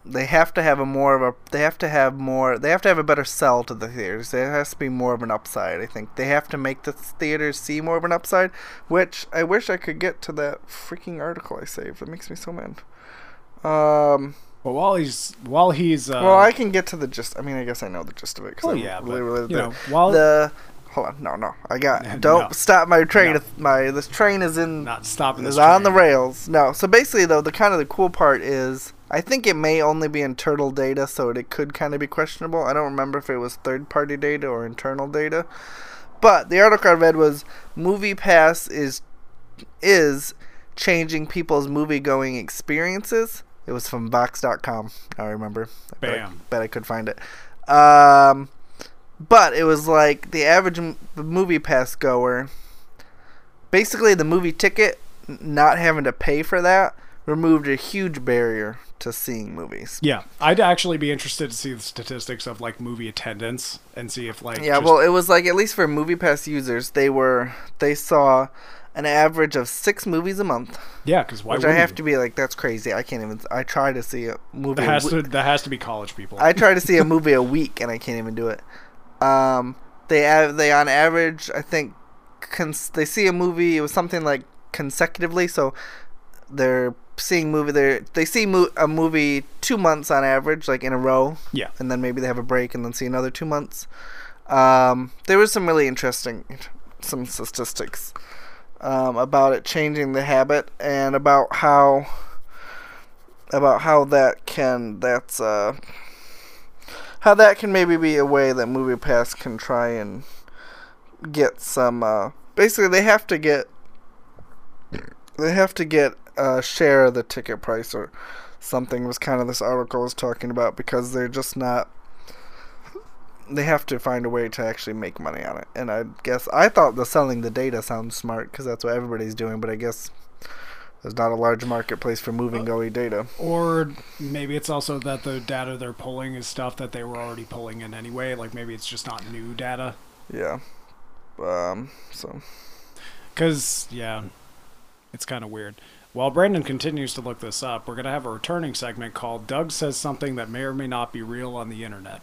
They have to have a more of a. They have to have more. They have to have a better sell to the theaters. There has to be more of an upside. I think they have to make the theaters see more of an upside. Which I wish I could get to that freaking article I saved. It makes me so mad. Um. But while he's while he's uh, well, I can get to the gist. I mean, I guess I know the gist of it. 'cause well, I yeah, but literally- you know, while the hold on, no, no, I got. No. Don't stop my train. No. My this train is in not stopping this is on the rails. No, so basically though, the kind of the cool part is I think it may only be internal data, so it could kind of be questionable. I don't remember if it was third party data or internal data. But the article I read was Movie Pass is is changing people's movie going experiences. It was from Vox.com. I remember. I bet I- Bam. bet I could find it. Um, but it was like the average m- movie pass goer. Basically, the movie ticket, not having to pay for that, removed a huge barrier to seeing movies. Yeah, I'd actually be interested to see the statistics of like movie attendance and see if like Yeah, just- well, it was like at least for movie pass users, they were they saw an average of six movies a month, yeah, because why which I have you? to be like, that's crazy. I can't even. I try to see a movie. That has to that has to be college people. I try to see a movie a week and I can't even do it. Um, they have they on average I think cons- they see a movie. It was something like consecutively, so they're seeing movie. They they see mo- a movie two months on average, like in a row, yeah, and then maybe they have a break and then see another two months. Um, there was some really interesting some statistics um, about it changing the habit and about how about how that can that's uh how that can maybe be a way that movie pass can try and get some uh basically they have to get they have to get a share the ticket price or something was kind of this article was talking about because they're just not they have to find a way to actually make money on it and i guess i thought the selling the data sounds smart because that's what everybody's doing but i guess there's not a large marketplace for moving GUI data Or maybe it's also that the data they're pulling is stuff that they were already pulling in anyway. Like maybe it's just not new data. yeah um so Because, yeah, it's kind of weird. While Brandon continues to look this up, we're going to have a returning segment called Doug Says Something That May or May Not Be Real on the Internet.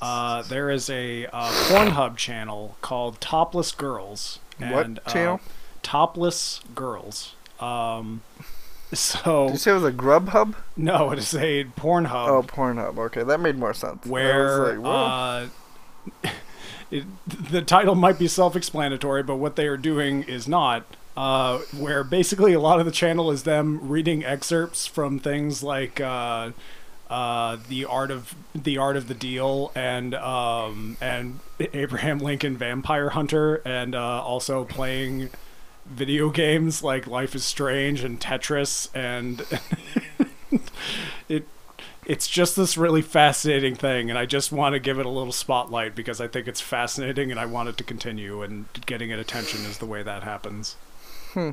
Uh, there is a uh, Pornhub channel called Topless Girls. What And, uh, channel? Topless Girls. Um, so, did you say it was a grubhub no, it is a Pornhub. oh pornhub okay that made more sense where like, uh, it, the title might be self-explanatory, but what they are doing is not. Uh, where basically a lot of the channel is them reading excerpts from things like uh, uh, the art of the art of the deal and um, and Abraham Lincoln Vampire Hunter, and uh, also playing video games like Life is Strange and Tetris, and it it's just this really fascinating thing and i just want to give it a little spotlight because i think it's fascinating and i want it to continue and getting it attention is the way that happens Hmm.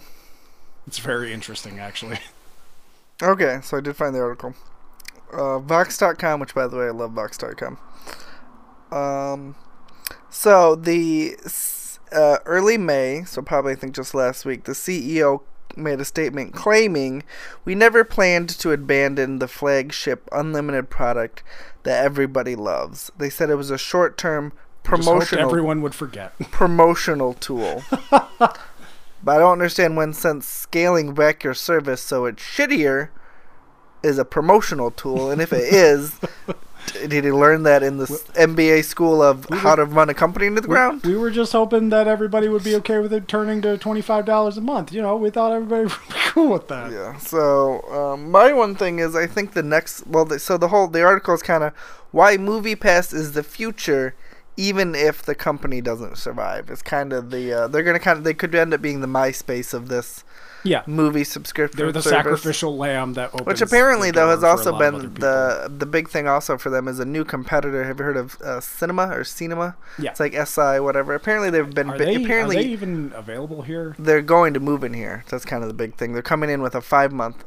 it's very interesting actually Okay, so I did find the article. Uh, Vox.com, which by the way, I love Vox.com. Um, so the uh, early May, so probably I think just last week, the CEO made a statement claiming we never planned to abandon the flagship unlimited product that everybody loves. They said it was a short-term Just hoped promotional everyone would forget promotional tool. but I don't understand when since scaling back your service so it's shittier is a promotional tool, and if it is, did he learn that in the MBA school of we how were- to run a company into the ground? we were just hoping that everybody would be okay with it turning to $25 a month you know we thought everybody would be cool with that Yeah. So um, my one thing is, I think the next, well, the, so the whole the article is kind of why Movie Pass is the future, even if the company doesn't survive. It's kind of the uh, they're gonna kind of they could end up being the MySpace of this yeah movie subscription. they're the service. sacrificial lamb that opens Which apparently though has also been the the big thing also for them is a new competitor. Have you heard of uh, Sinemia or Sinemia? Yeah. It's like SI whatever. Apparently they've been are bi- they, apparently are they even available here they're going to move in here. That's kind of the big thing. They're coming in with a five month,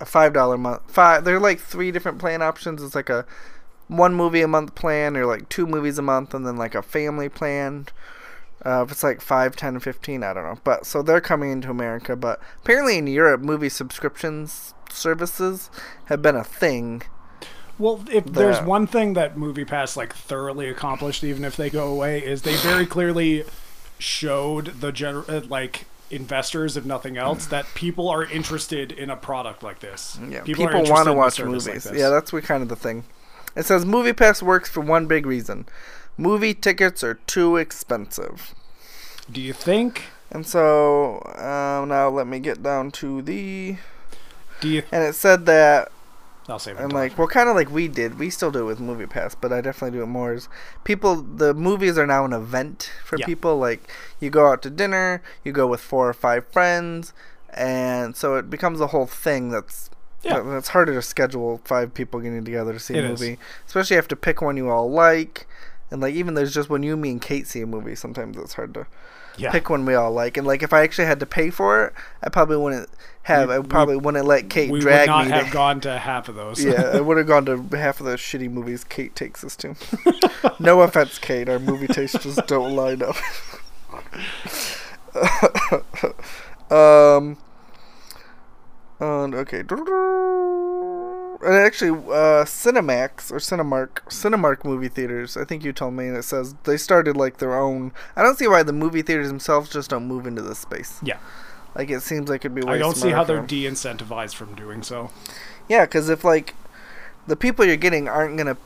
a five dollar month. Five. They're like three different plan options. It's like a one movie a month plan, or like two movies a month, and then like a family plan. Uh, if it's like 5, 10, 15, I don't know. But so they're coming into America. But apparently in Europe, movie subscriptions services have been a thing. Well, if there's one thing that MoviePass like thoroughly accomplished, even if they go away, is they very clearly showed the gener- uh, like investors, if nothing else, that people are interested in a product like this. Yeah, people, people, want to watch movies. Like yeah, that's what kind of the thing. It says MoviePass works for one big reason: movie tickets are too expensive. Do you think? And so um, now let me get down to the. Do you? And it said that, I'll save it. and like, well, kind of like we did. We still do it with MoviePass, but I definitely do it more. Is people the movies are now an event for Yeah. people. Like you go out to dinner, you go with four or five friends, and so it becomes a whole thing. That's Yeah. It's harder to schedule five people getting together to see a It is. movie, especially you have to pick one you all like. And like even there's just when you, me, and Kate see a movie, sometimes it's hard to yeah. pick one we all like. And like if I actually had to pay for it, I probably wouldn't have. We- I probably wouldn't let Kate drag me. we drag would not me. have to, gone to half of those. yeah, I would have gone to half of those shitty movies Kate takes us to. no offense, Kate. Our movie tastes just don't line up. um. And okay. And actually, uh, Cinemax or Cinemark, Cinemark movie theaters. I think you told me, and it says they started like their own. I don't see why the movie theaters themselves just don't move into this space. Yeah. Like it seems like it'd be. Way I don't see how they're de-incentivized from doing so. Yeah, because if like the people you're getting aren't gonna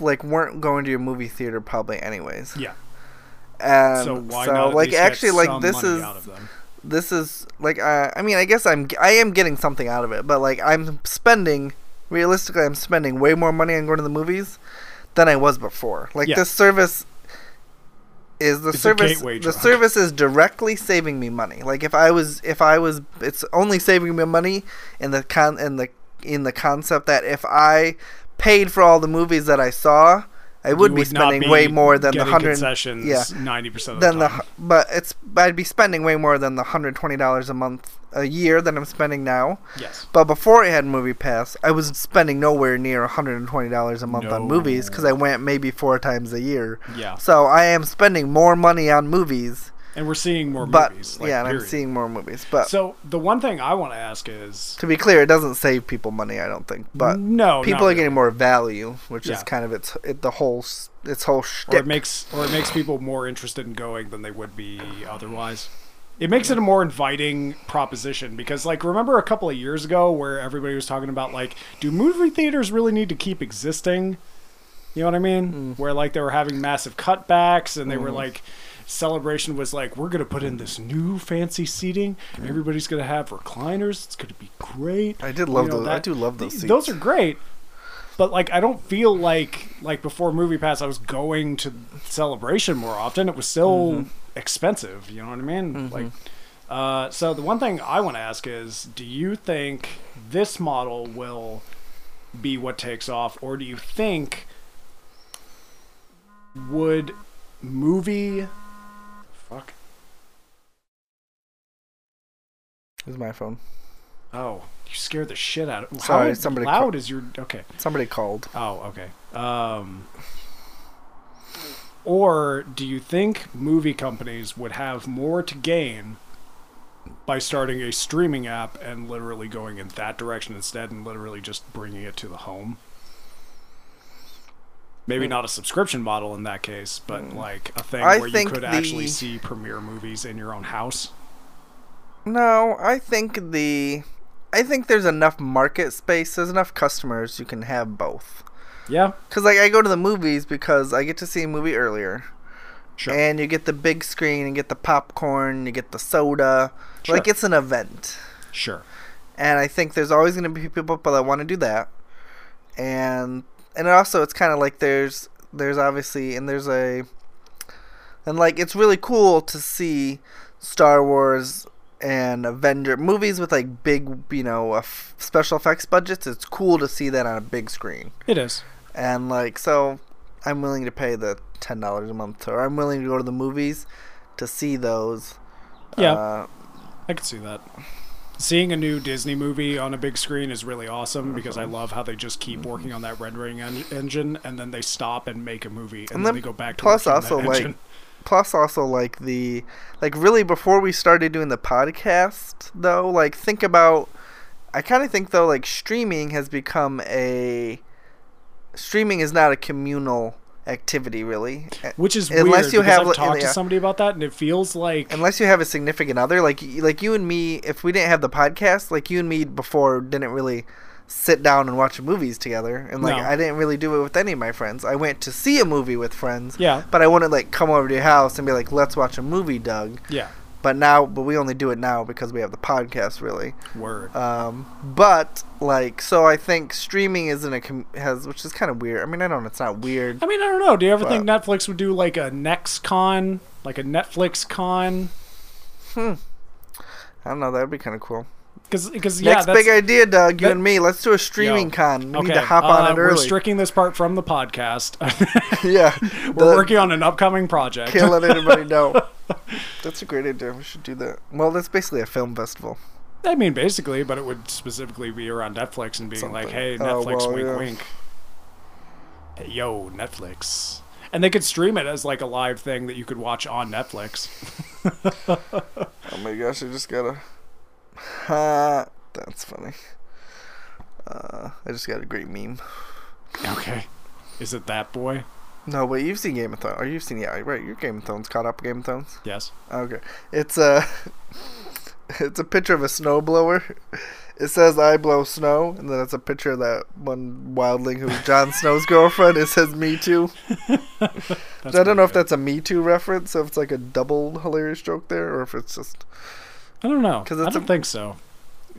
like weren't going to your movie theater probably anyways. Yeah. And so why so, not like actually like this is out of them? This is like uh, I mean I guess I'm I am getting something out of it, but like I'm spending realistically I'm spending way more money on going to the movies than I was before. Like Yeah. this service is the It's service the drug. service is directly saving me money. Like if I was if I was it's only saving me money in the con in the in the concept that if I paid for all the movies that I saw, I would, You be spending be way more than the hundred concessions yeah ninety percent of the the time. but it's I'd be spending way more than the hundred twenty dollars a month a year that I'm spending now. yes. But before I had Movie Pass, I was spending nowhere near hundred and twenty dollars a month on movies because I went maybe four times a year. Yeah. So I am spending more money on movies, And we're seeing more but movies. Like, yeah, and I'm seeing more movies. But So the one thing I want to ask is to be clear, it doesn't save people money. I don't think, but no, people are really. getting more value, which Yeah. is kind of its it, the whole its whole or it makes or it makes people more interested in going than they would be otherwise. It makes it a more inviting proposition because, like, remember a couple of years ago where everybody was talking about like, do movie theaters really need to keep existing? You know what I mean? Mm. Where like they were having massive cutbacks and they were mm. like, celebration was like, we're gonna put in this new fancy seating. Everybody's gonna have recliners. It's gonna be great. I did love You know, those. I do love those. th- Seats. Those are great. But like I don't feel like like before Movie Pass I was going to Celebration more often. It was still Mm-hmm. expensive, you know what I mean? Like uh so the one thing I want to ask is do you think this model will be what takes off or do you think would movie This is my phone. oh you scared the shit out of Sorry, how somebody loud called- is your okay Somebody called. Oh, okay. Um, or do you think movie companies would have more to gain by starting a streaming app and literally going in that direction instead and literally just bringing it to the home? Maybe not a subscription model in that case, but like a thing I where you could actually see premiere movies in your own house. No, I think the I think there's enough market space, there's enough customers you can have both. Yeah, Cuz like I go to the movies because I get to see a movie earlier. sure. And you get the big screen, you get the popcorn, you get the soda. Sure. Like it's an event. sure. And I think there's always going to be people that want to do that. And and also it's kind of like there's there's obviously and there's a and like it's really cool to see Star Wars and Avenger movies with like big, you know, uh, f- special effects budgets. It's cool to see that on a big screen. It is. And like so I'm willing to pay the $10 a month or I'm willing to go to the movies to see those. Yeah. Uh, I could see that. Seeing a new Disney movie on a big screen is really awesome because I love how they just keep working on that rendering en- engine and then they stop and make a movie and, And then, then they go back to plus also like engine. Plus also like the like really before we started doing the podcast though like think about i kind of think though like streaming has become a streaming is not a communal activity really which is unless weird you have, I've talked yeah. to somebody about that and it feels like unless you have a significant other like like you and me if we didn't have the podcast like you and me before didn't really sit down and watch movies together and like No. i didn't really do it with any of my friends. I went to see a movie with friends yeah. but i wouldn't like come over to your house and be like let's watch a movie doug. Yeah. But now but we only do it now because we have the podcast really. Word. Um but like so i think streaming isn't a com- has which is kind of weird. I mean i don't know it's not weird I mean I don't know. Do you ever But- think Netflix would do like a next con like a Netflix con? Hmm. i don't know. That'd be kind of cool because because yeah next that's big idea doug you that- and me. Let's do a streaming Yo, con. We okay need to hop on uh, it we're early. striking this part from the podcast. Yeah we're the- working on an upcoming project. Can't let anybody know. That's a great idea. We should do that. Well that's basically a film festival. I mean, basically, but it would specifically be around Netflix and being like, Something. "Hey, Oh, Netflix, well, wink, yeah. wink." Hey, yo, Netflix, and they could stream it as like a live thing that you could watch on Netflix. oh my gosh i just gotta ha that's funny uh i just got a great meme Okay, is it that boy? No, but you've seen Game of Thrones. Or you've seen yeah, right? You're Game of Thrones caught up. Game of Thrones. Yes. Okay, it's a it's a picture of a snowblower. It says "I blow snow," and then it's a picture of that one wildling who's Jon Snow's girlfriend. It says "Me Too." That's I don't know if that's a Me Too reference, so if it's like a double hilarious joke there, or if it's just I don't know. 'Cause I don't a- think so.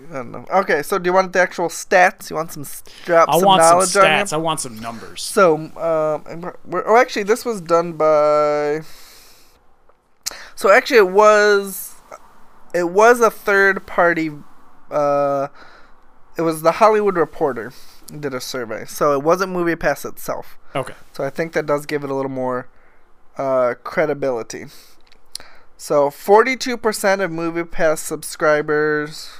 I don't know. Okay, so do you want the actual stats? You want some drop I some want some knowledge on you? stats. I want some numbers. So, um, oh, actually, this was done by. So actually, it was, it was a third party. Uh, it was the Hollywood Reporter did a survey, so it wasn't MoviePass itself. Okay. So I think that does give it a little more uh, credibility. So 42% of MoviePass subscribers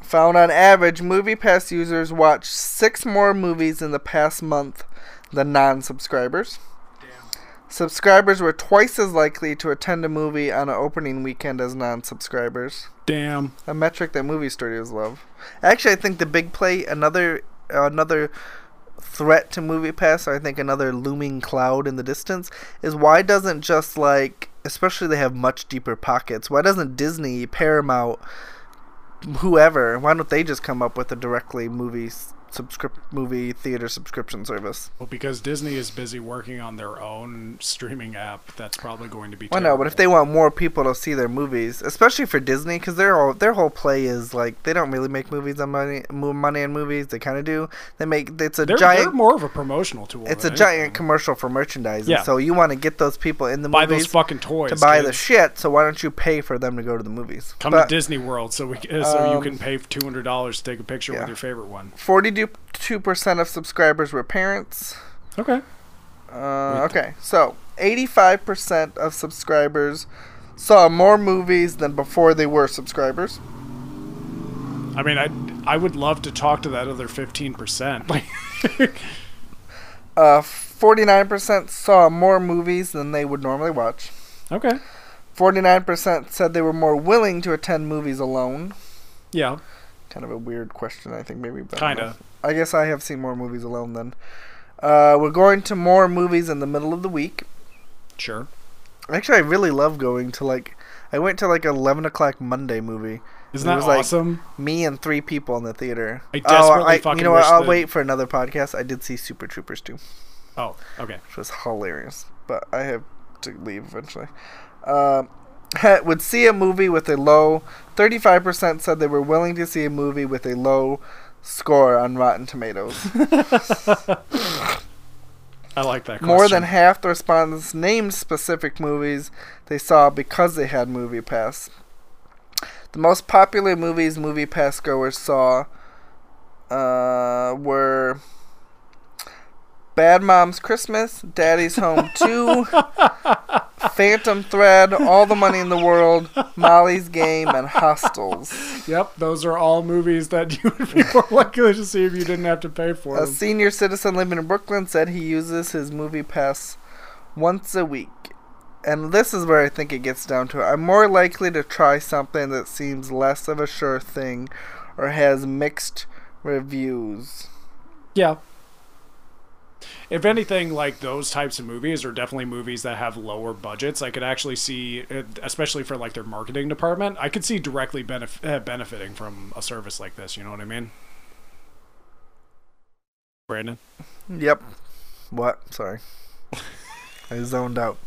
found on average MoviePass users watch six more movies in the past month than non-subscribers. Damn. Subscribers were twice as likely to attend a movie on an opening weekend as non-subscribers. Damn. A metric that movie studios love. Actually, I think the big play, another another threat to MoviePass, or I think another looming cloud in the distance, is why doesn't just like, especially they have much deeper pockets. Why doesn't Disney, Paramount, whoever, why don't they just come up with a directly movie movie theater subscription service. Well, because Disney is busy working on their own streaming app, that's probably going to be. Terrible. Well, no, but if they want more people to see their movies, especially for Disney, because their whole their whole play is like they don't really make movies on money money on movies. They kind of do. They make it's a they're, giant. They're more of a promotional tool. It's a anything. giant commercial for merchandise. Yeah. So you want to get those people in the buy movies those fucking toys to buy kids. the shit. So why don't you pay for them to go to the movies? Come but, to Disney World so we so um, you can um, pay two hundred dollars to take a picture yeah. with your favorite one. Forty two Two percent of subscribers were parents. Okay. Uh, okay, so 85% of subscribers saw more movies than before they were subscribers. I mean, I I would love to talk to that other 15%. 49% uh, saw more movies than they would normally watch. Okay. 49% said they were more willing to attend movies alone. Yeah. Kind of a weird question, I think maybe. Kind of. I guess I have seen more movies alone then. Uh, we're going to more movies in the middle of the week. Sure. Actually, I really love going to, like, I went to, like, 11 o'clock Monday movie. Isn't It that was like- awesome? Me and three people in the theater. I desperately oh, I, fucking You know what? I'll that- wait for another podcast. I did see Super Troopers too. oh, okay. which was hilarious. But I have to leave eventually. Um, would see a movie with a low. Thirty-five percent said they were willing to see a movie with a low score on Rotten Tomatoes. I like that. More than half the respondents named specific movies they saw because they had Movie Pass. The most popular movies Movie Pass goers saw uh, were Bad Moms Christmas, Daddy's Home 2, Phantom Thread, All the Money in the World, Molly's Game, and Hostiles. Yep, those are all movies that you would be more likely to see if you didn't have to pay for them. A senior citizen living in Brooklyn said he uses his movie pass once a week. And this is where I think it gets down to it. I'm more likely to try something that seems less of a sure thing or has mixed reviews. Yeah. If anything, like those types of movies are definitely movies that have lower budgets. I could actually see, uh, especially for like their marketing department, I could see directly benef- uh, benefiting from a service like this. You know what I mean? Brandon, Yep. What? Sorry. I zoned out.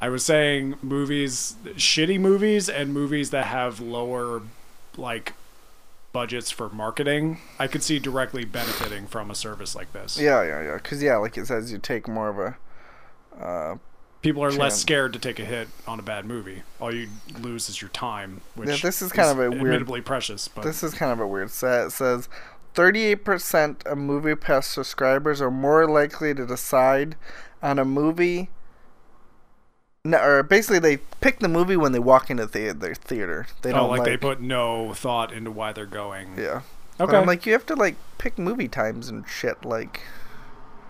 I was saying movies, shitty movies, and movies that have lower, like, budgets for marketing. I could see directly benefiting from a service like this. Yeah, yeah, yeah. Because, yeah, like it says, you take more of a. Uh, people are less scared to take a hit on a bad movie. All you lose is your time, which Yeah, this is kind of a weird- admittedly precious. But This is kind of a weird set. It says 38% of Movie Pass subscribers are more likely to decide on a movie. No, or basically, they pick the movie when they walk into the, their theater. They oh, don't like, like, they put no thought into why they're going. Yeah. Okay. I'm like, you have to like pick movie times and shit. Like,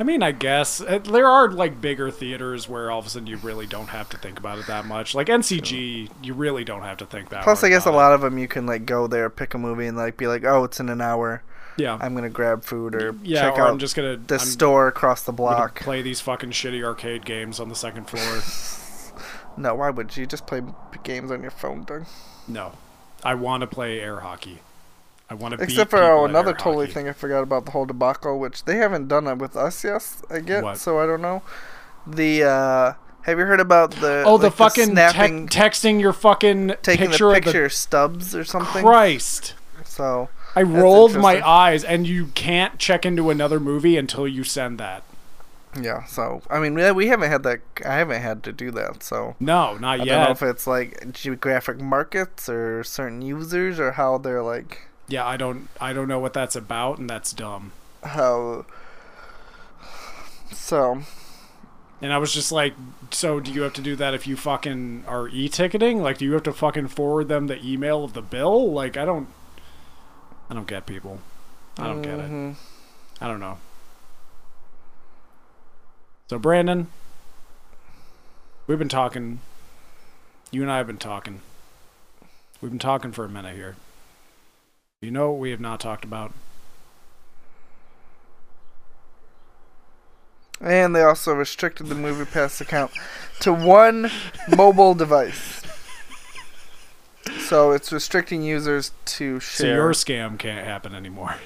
I mean, I guess uh, there are like bigger theaters where all of a sudden you really don't have to think about it that much. Like NCG, you really don't have to think that. plus, I guess a lot of them you can like go there, pick a movie, and like be like, oh, it's in an hour. Yeah. I'm gonna grab food or yeah, check or out I'm just gonna the store across the block. play these fucking shitty arcade games on the second floor. No, why would you just play games on your phone, Doug? no, I want to play air hockey. I want to. Except for oh, another totally thing I forgot about the whole debacle, which they haven't done it with us yet. I get What? so I don't know. The uh, Have you heard about the Oh, the fucking tec- snapping, texting your fucking taking picture, the of picture stubs or something? Christ. So I rolled my eyes, and you can't check into another movie until you send that. Yeah, so I mean, we, we haven't had that. I haven't had to do that. So No, not I yet. don't know if it's like geographic markets or certain users or how they're like yeah, I don't. I don't know what that's about, and that's dumb. how. So And I was just like, so do you have to do that if you fucking are e-ticketing? Like, do you have to fucking forward them the email of the bill? Like, I don't. I don't get people. I don't get it. mhm. I don't know. So Brandon, we've been talking. You and I have been talking. We've been talking for a minute here. You know what we have not talked about? And they also restricted the MoviePass account to one mobile device. So it's restricting users to share. So your scam can't happen anymore.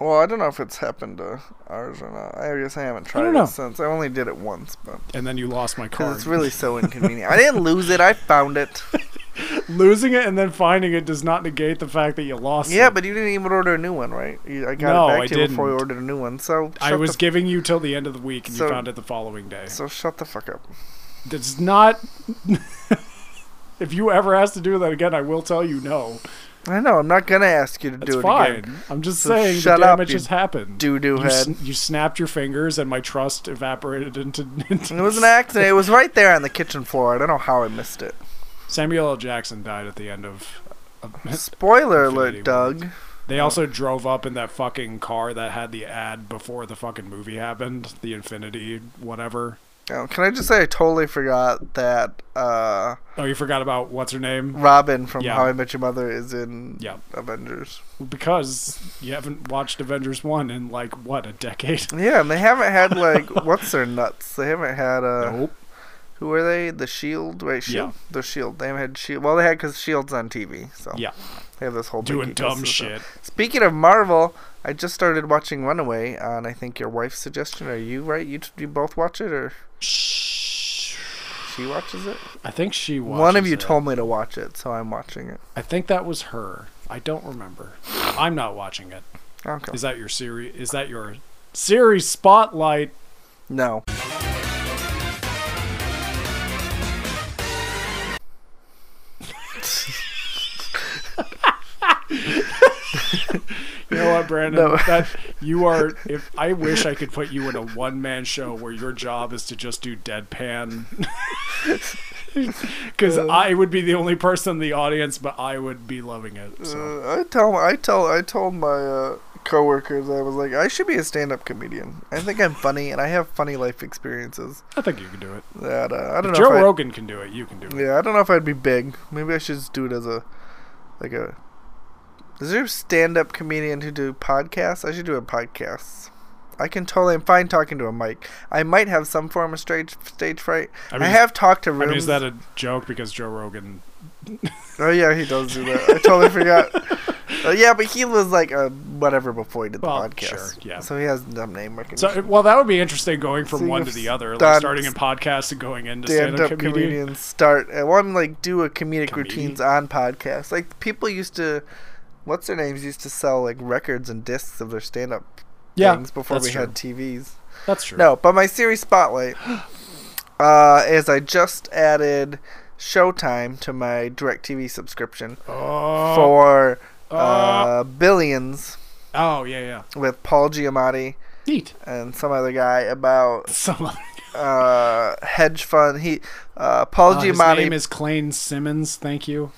Well, I don't know if it's happened to ours or not. I guess I haven't tried don't it since. I only did it once, but And then you lost my card. it's really so inconvenient. I didn't lose it. I found it. Losing it and then finding it does not negate the fact that you lost it. Yeah, it. but you didn't even order a new one, right? You, I got No, it back I to you before you ordered a new one. So I shut was the, giving you till the end of the week and So- you found it the following day. so shut the fuck up. It's not. if you ever ask to do that again, I will tell you no. I know. I'm not gonna ask you to That's do it fine. again. I'm just So saying shut the up, damage you has happened. Doo doo you, head. you snapped your fingers and my trust evaporated into. into It was an accident. It was right there on the kitchen floor. I don't know how I missed it. Samuel L. Jackson died at the end of. of Spoiler Infinity alert, Doug. they also drove up in that fucking car that had the ad before the fucking movie happened. The Infinity, whatever. Oh, can I just say I totally forgot that uh, Oh, you forgot about what's her name? Robin from Yeah. How I Met Your Mother is in Yeah. Avengers. Because you haven't watched Avengers 1 in like, what, a decade? Yeah, and they haven't had like what's their nuts? They haven't had a. nope. who are they? The Shield, right? Shield. The Shield. They haven't had Shield. Well, they had because Shield's on TV, so Yeah. they have this whole Doing dumb shit. Speaking of Marvel, I just started watching Runaway on I think your wife's suggestion. Are you right? You you both watch it or she watches it? I think she watches One of you it. told me to watch it, so I'm watching it. I think that was her. I don't remember. I'm not watching it. Okay. Is that your series? Is that your series spotlight? No. You know what, Brandon? No. That you are. If I wish I could put you in a one-man show where your job is to just do deadpan. Because I would be the only person in the audience, but I would be loving it. So. Uh, I tell I tell I told my uh, coworkers I was like I should be a stand-up comedian. I think I'm funny and I have funny life experiences. I think you can do it. That uh, I don't If know. Joe if I- Rogan can do it. You can do it. Yeah, I don't know if I'd be big. Maybe I should just do it as a like a. Is there a stand-up comedian who do podcasts? I should do a podcast. I can totally. I'm fine talking to a mic. I might have some form of stage stage fright. I mean, I, have talked to I rooms. mean, is that a joke? Because Joe Rogan. oh yeah, he does do that. I totally forgot. Uh, yeah, but he was like a whatever before he did the Well, podcast. sure, yeah. So he has dumb name recognition. So, well, that would be interesting going from So one to the other, like starting in podcasts and going into stand-up stand-up comedian. comedians start. I want to like do a comedic Comedian? routines on podcasts. Like people used to, what's their names used to sell like records and discs of their stand-up Yeah, things before we true. had TVs. That's true. No, but my series spotlight uh, is I just added Showtime to my DirecTV subscription Oh, for uh, uh, Billions oh yeah, yeah. with Paul Giamatti Neat. and some other guy about Some other. uh, hedge fund. He uh, Paul his Giamatti. name is Clay Simmons. Thank you.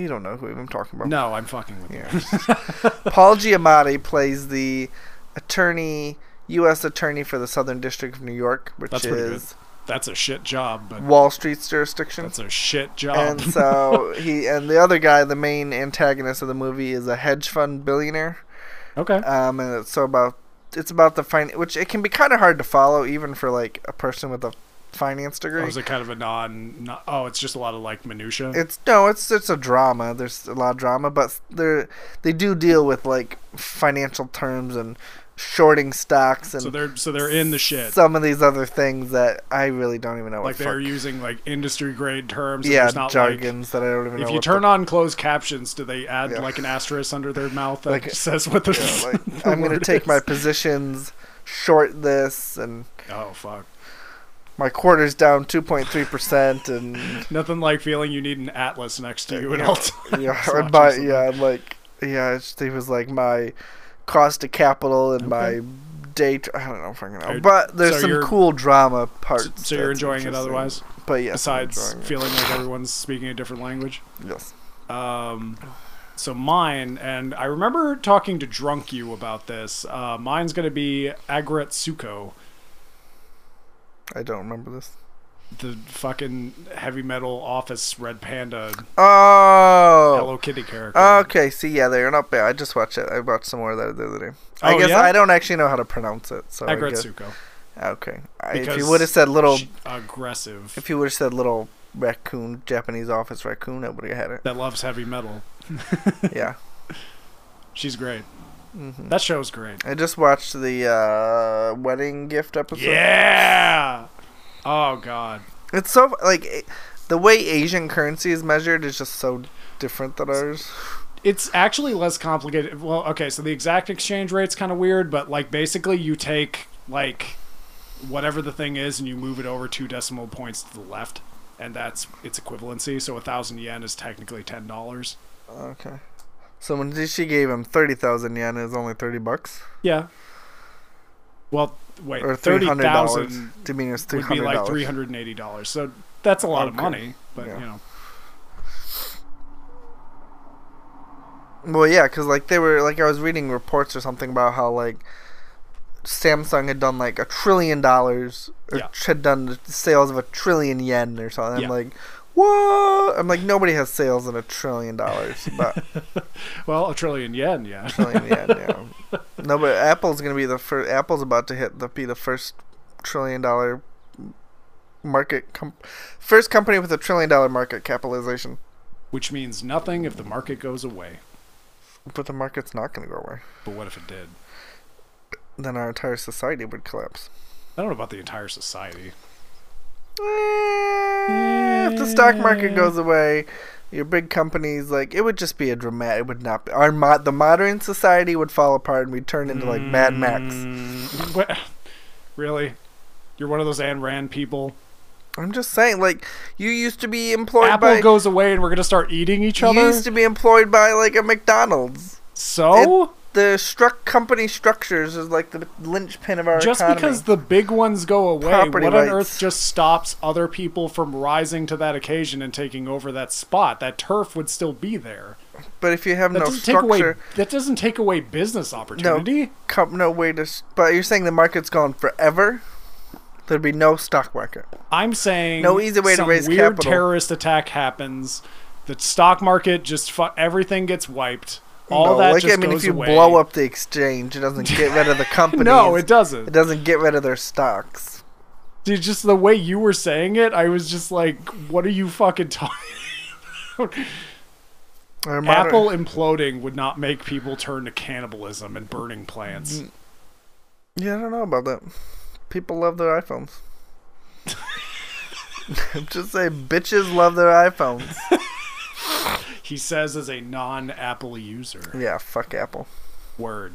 You don't know who I'm talking about. No, I'm fucking with you. Paul Giamatti plays the attorney, U.S. attorney for the Southern District of New York, which That's is That's a shit job, but Wall Street's jurisdiction. that's a shit job. And so he and the other guy, the main antagonist of the movie, is a hedge fund billionaire. okay. Um, and it's so about it's about the fin which it can be kind of hard to follow even for like a person with a finance degree. Or is it kind of a non, non? Oh, it's just a lot of like minutia. It's no, it's it's a drama. There's a lot of drama, but they they do deal with like financial terms and shorting stocks and so they're so they're in the shit. some of these other things that I really don't even know. like what they're fuck- using like industry grade terms. yeah not jargons that I don't even Like, know. if you turn the, on closed captions, do they add Yeah. like an asterisk under their mouth that Like- says what the? yeah, like, the I'm gonna take is? my positions, short this, and Oh fuck! My quarter's down 2.3 percent, and Nothing like feeling you need an atlas next to you at yeah, all times. yeah, something. yeah, like yeah, it's, it was like my cost of capital and my date. I don't know fucking know, Are- but there's so some cool drama parts. So you're enjoying it otherwise, But yes, besides it. feeling like everyone's speaking a different language. yes. Um, so mine, and I remember talking to Drunk You about this. Uh, mine's gonna be Aggretsuko, I don't remember this. the fucking heavy metal office red panda Oh. Hello Kitty character. Okay, see, yeah, they're not bad. I just watched it. I watched some more of that the other day. I Oh, guess yeah? I don't actually know how to pronounce it. So I guess, Aggretsuko. okay. If you would have said little, aggressive. if you would have said little raccoon, Japanese office raccoon, I would have had it. that loves heavy metal. yeah. She's great. Hmm That show's great. I just watched the uh, wedding gift episode. Yeah. Oh god. It's so like it, the way Asian currency is measured is just so different than ours. It's actually less complicated. Well, okay, so the exact exchange rate's kind of weird, but like basically you take like whatever the thing is and you move it over two decimal points to the left, and that's its equivalency. So a thousand yen is technically ten dollars. Okay. So when she gave him thirty thousand yen, it was only thirty bucks, Yeah. Well, wait, or thirty hundred dollars. To mean it's three would be like three hundred and eighty dollars. So that's a lot of money, but Yeah. you know. Well, yeah, because like they were like I was reading reports or something about how like Samsung had done like a trillion dollars or Yeah. had done sales of a trillion yen or something. Yeah. I'm like, what? I'm like nobody has sales in a trillion dollars, but Well, a trillion yen, yeah. trillion yen. Yeah. No, but Apple's gonna be the first. Apple's about to hit the be the first trillion dollar market com- first company with a trillion dollar market capitalization. Which means nothing if the market goes away. But the market's not gonna go away. But what if it did? Then our entire society would collapse. I don't know about the entire society. Eh, if the stock market goes away, your big companies like it would just be a dramatic. It would not be our mo- the modern society would fall apart and we'd turn into like Mad Max. Mm, what- really? You're one of those Ayn Rand people. I'm just saying, like you used to be employed Apple by goes away and we're gonna start eating each other. you used to be employed by like a McDonald's. so The struck company structures is like the linchpin of our just economy. because the big ones go away, Property what on rights. earth just stops other people from rising to that occasion and taking over that spot? That turf would still be there. but if you have That no doesn't take away. structure, That doesn't take away business opportunity. com- no way to. But you're saying the market's gone forever. There'd be no stock market. I'm saying No easy way to raise weird capital. terrorist attack happens. The stock market just fu- everything gets wiped. All no, that like just I mean, if you away. blow up the exchange, it doesn't get rid of the companies. no, it doesn't. It doesn't get rid of their stocks. Dude, just the way you were saying it, I was just like, "What are you fucking talking?" Moder- Apple imploding would not make people turn to cannibalism and burning plants. Mm. Yeah, I don't know about that. People love their iPhones. I'm Just say bitches love their iPhones. He says as a non-Apple user. Yeah, fuck Apple. Word.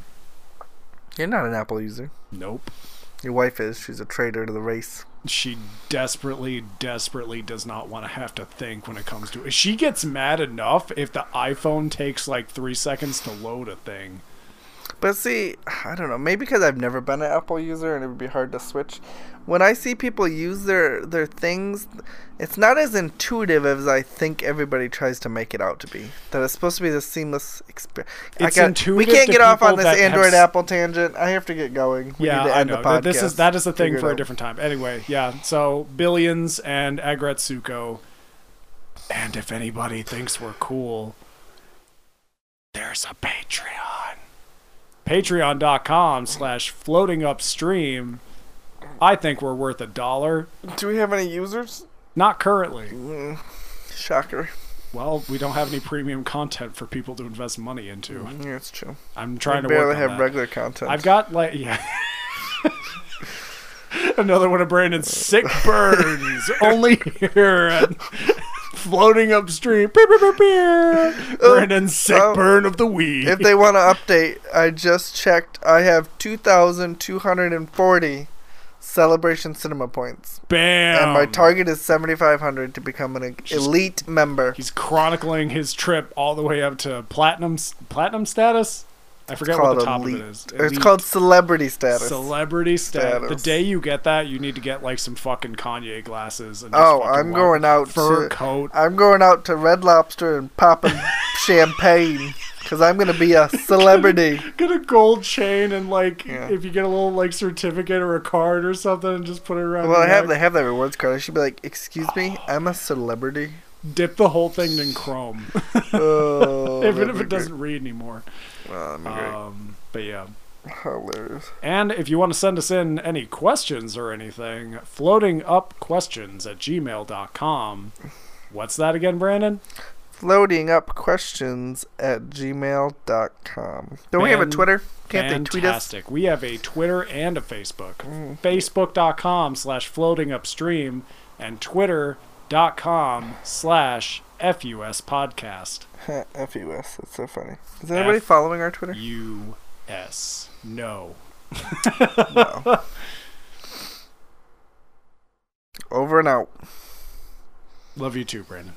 You're not an Apple user. Nope. Your wife is. She's a traitor to the race. She desperately, desperately does not want to have to think when it comes to it. She gets mad enough if the iPhone takes like three seconds to load a thing. But see, I don't know. Maybe because I've never been an Apple user and it would be hard to switch. When I see people use their their things, it's not as intuitive as I think everybody tries to make it out to be. That it's supposed to be this seamless experience. It's We intuitive can't get off on this Android Apple tangent. I have to get going. We yeah, need to I know. the podcast. This is that is a thing for a different time. Anyway, yeah. So billions and Aggretsuko. And if anybody thinks we're cool, there's a Patreon. Patreon.com slash floating upstream. I think we're worth a dollar. Do we have any users? Not currently. Mm, shocker. Well, we don't have any premium content for people to invest money into. Mm, yeah, it's true. I'm We trying to barely have that. regular content. I've got like yeah. Another one of Brandon's sick burns. Only here at floating upstream. Beep, beep, beep, beep. Brandon's sick oh. burn of the week. if they want to update, I just checked. I have 2,240 Celebration Cinema points. Bam. And my target is 7,500 to become an elite member. He's chronicling his trip all the way up to platinum platinum status. I forget what the top elite. of it is. Or It's called celebrity status. celebrity status. The day you get that, you need to get like some fucking Kanye glasses. And Oh, I'm going out fur to- coat. I'm going out to Red Lobster and popping champagne because I'm going to be a celebrity. Get a gold chain and like Yeah. if you get a little like certificate or a card or something, and just put it around. Well, I have neck. they have that rewards card. I should be like, excuse me, I'm a celebrity. Dip the whole thing in chrome, Oh, even if it doesn't read anymore. Well, great. Um, but yeah. Hilarious. And if you want to send us in any questions or anything, floating up questions at gmail.com. What's that again, Brandon? Floating up questions at gmail.com. Don't we have a Twitter? Can't they tweet us? Fantastic. We have a Twitter and a Facebook. Mm. Facebook.com slash floating upstream and Twitter.com slash FUS podcast. FUS. That's so funny. Is anybody F- following our Twitter? US. No. No. Over and out. Love you too, Brandon.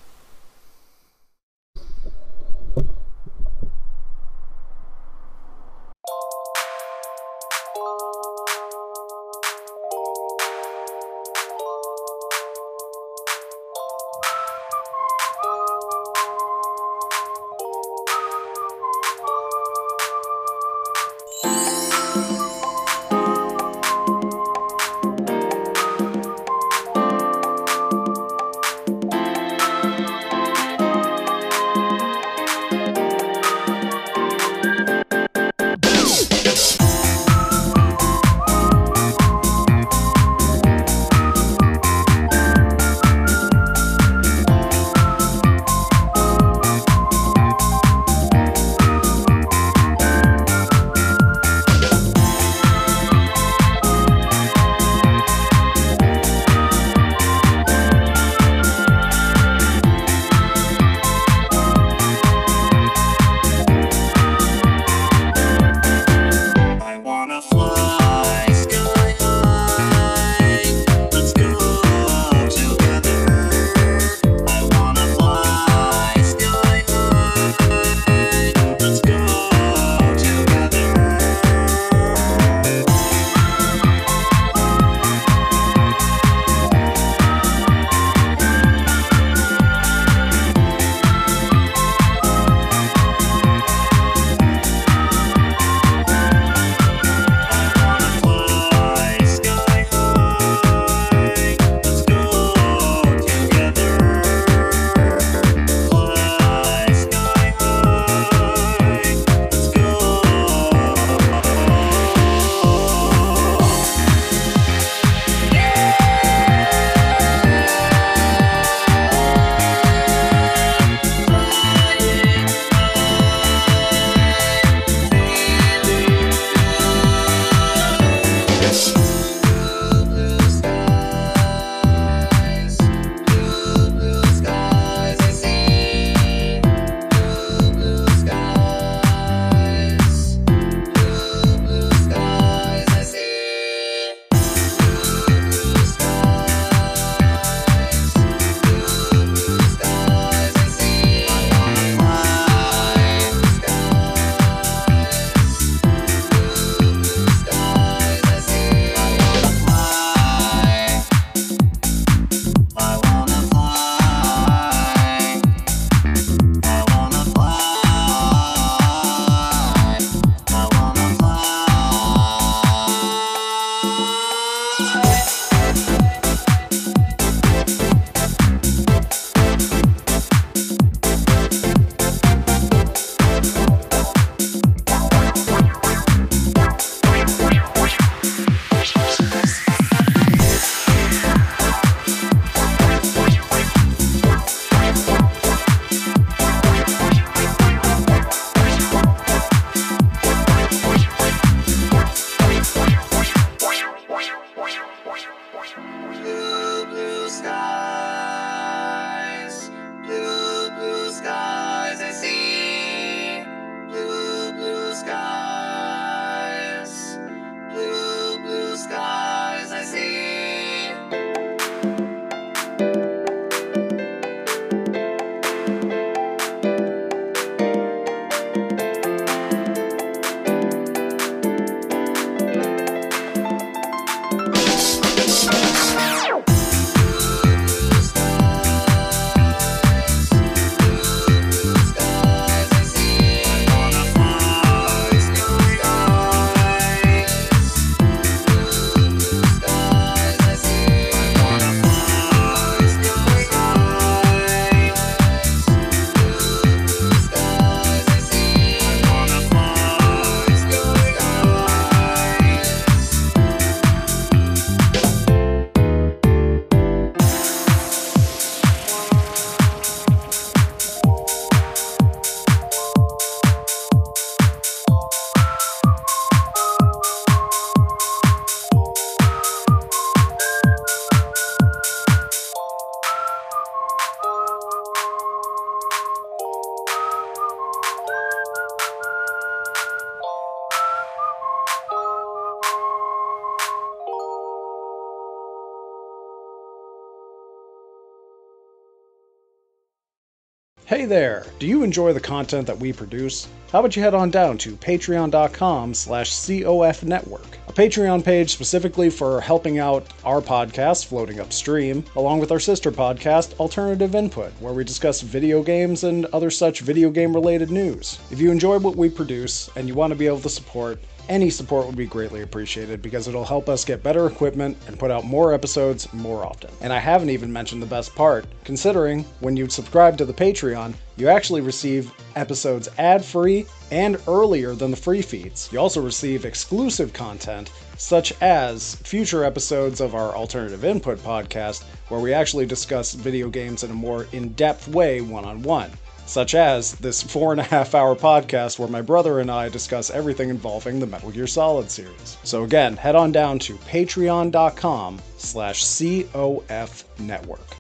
Hey there! Do you enjoy the content that we produce? How about you head on down to patreon.com slash COF network, a Patreon page specifically for helping out our podcast floating upstream, along with our sister podcast, Alternative Input, where we discuss video games and other such video game related news. If you enjoy what we produce and you want to be able to support, any support would be greatly appreciated because it'll help us get better equipment and put out more episodes more often. And I haven't even mentioned the best part, considering when you subscribe to the Patreon, you actually receive episodes ad free and earlier than the free feeds. You also receive exclusive content, such as future episodes of our Alternative Input podcast, where we actually discuss video games in a more in depth way one on one such as this four and a half hour podcast where my brother and I discuss everything involving the Metal Gear Solid series. So again, head on down to patreon.com slash COF network.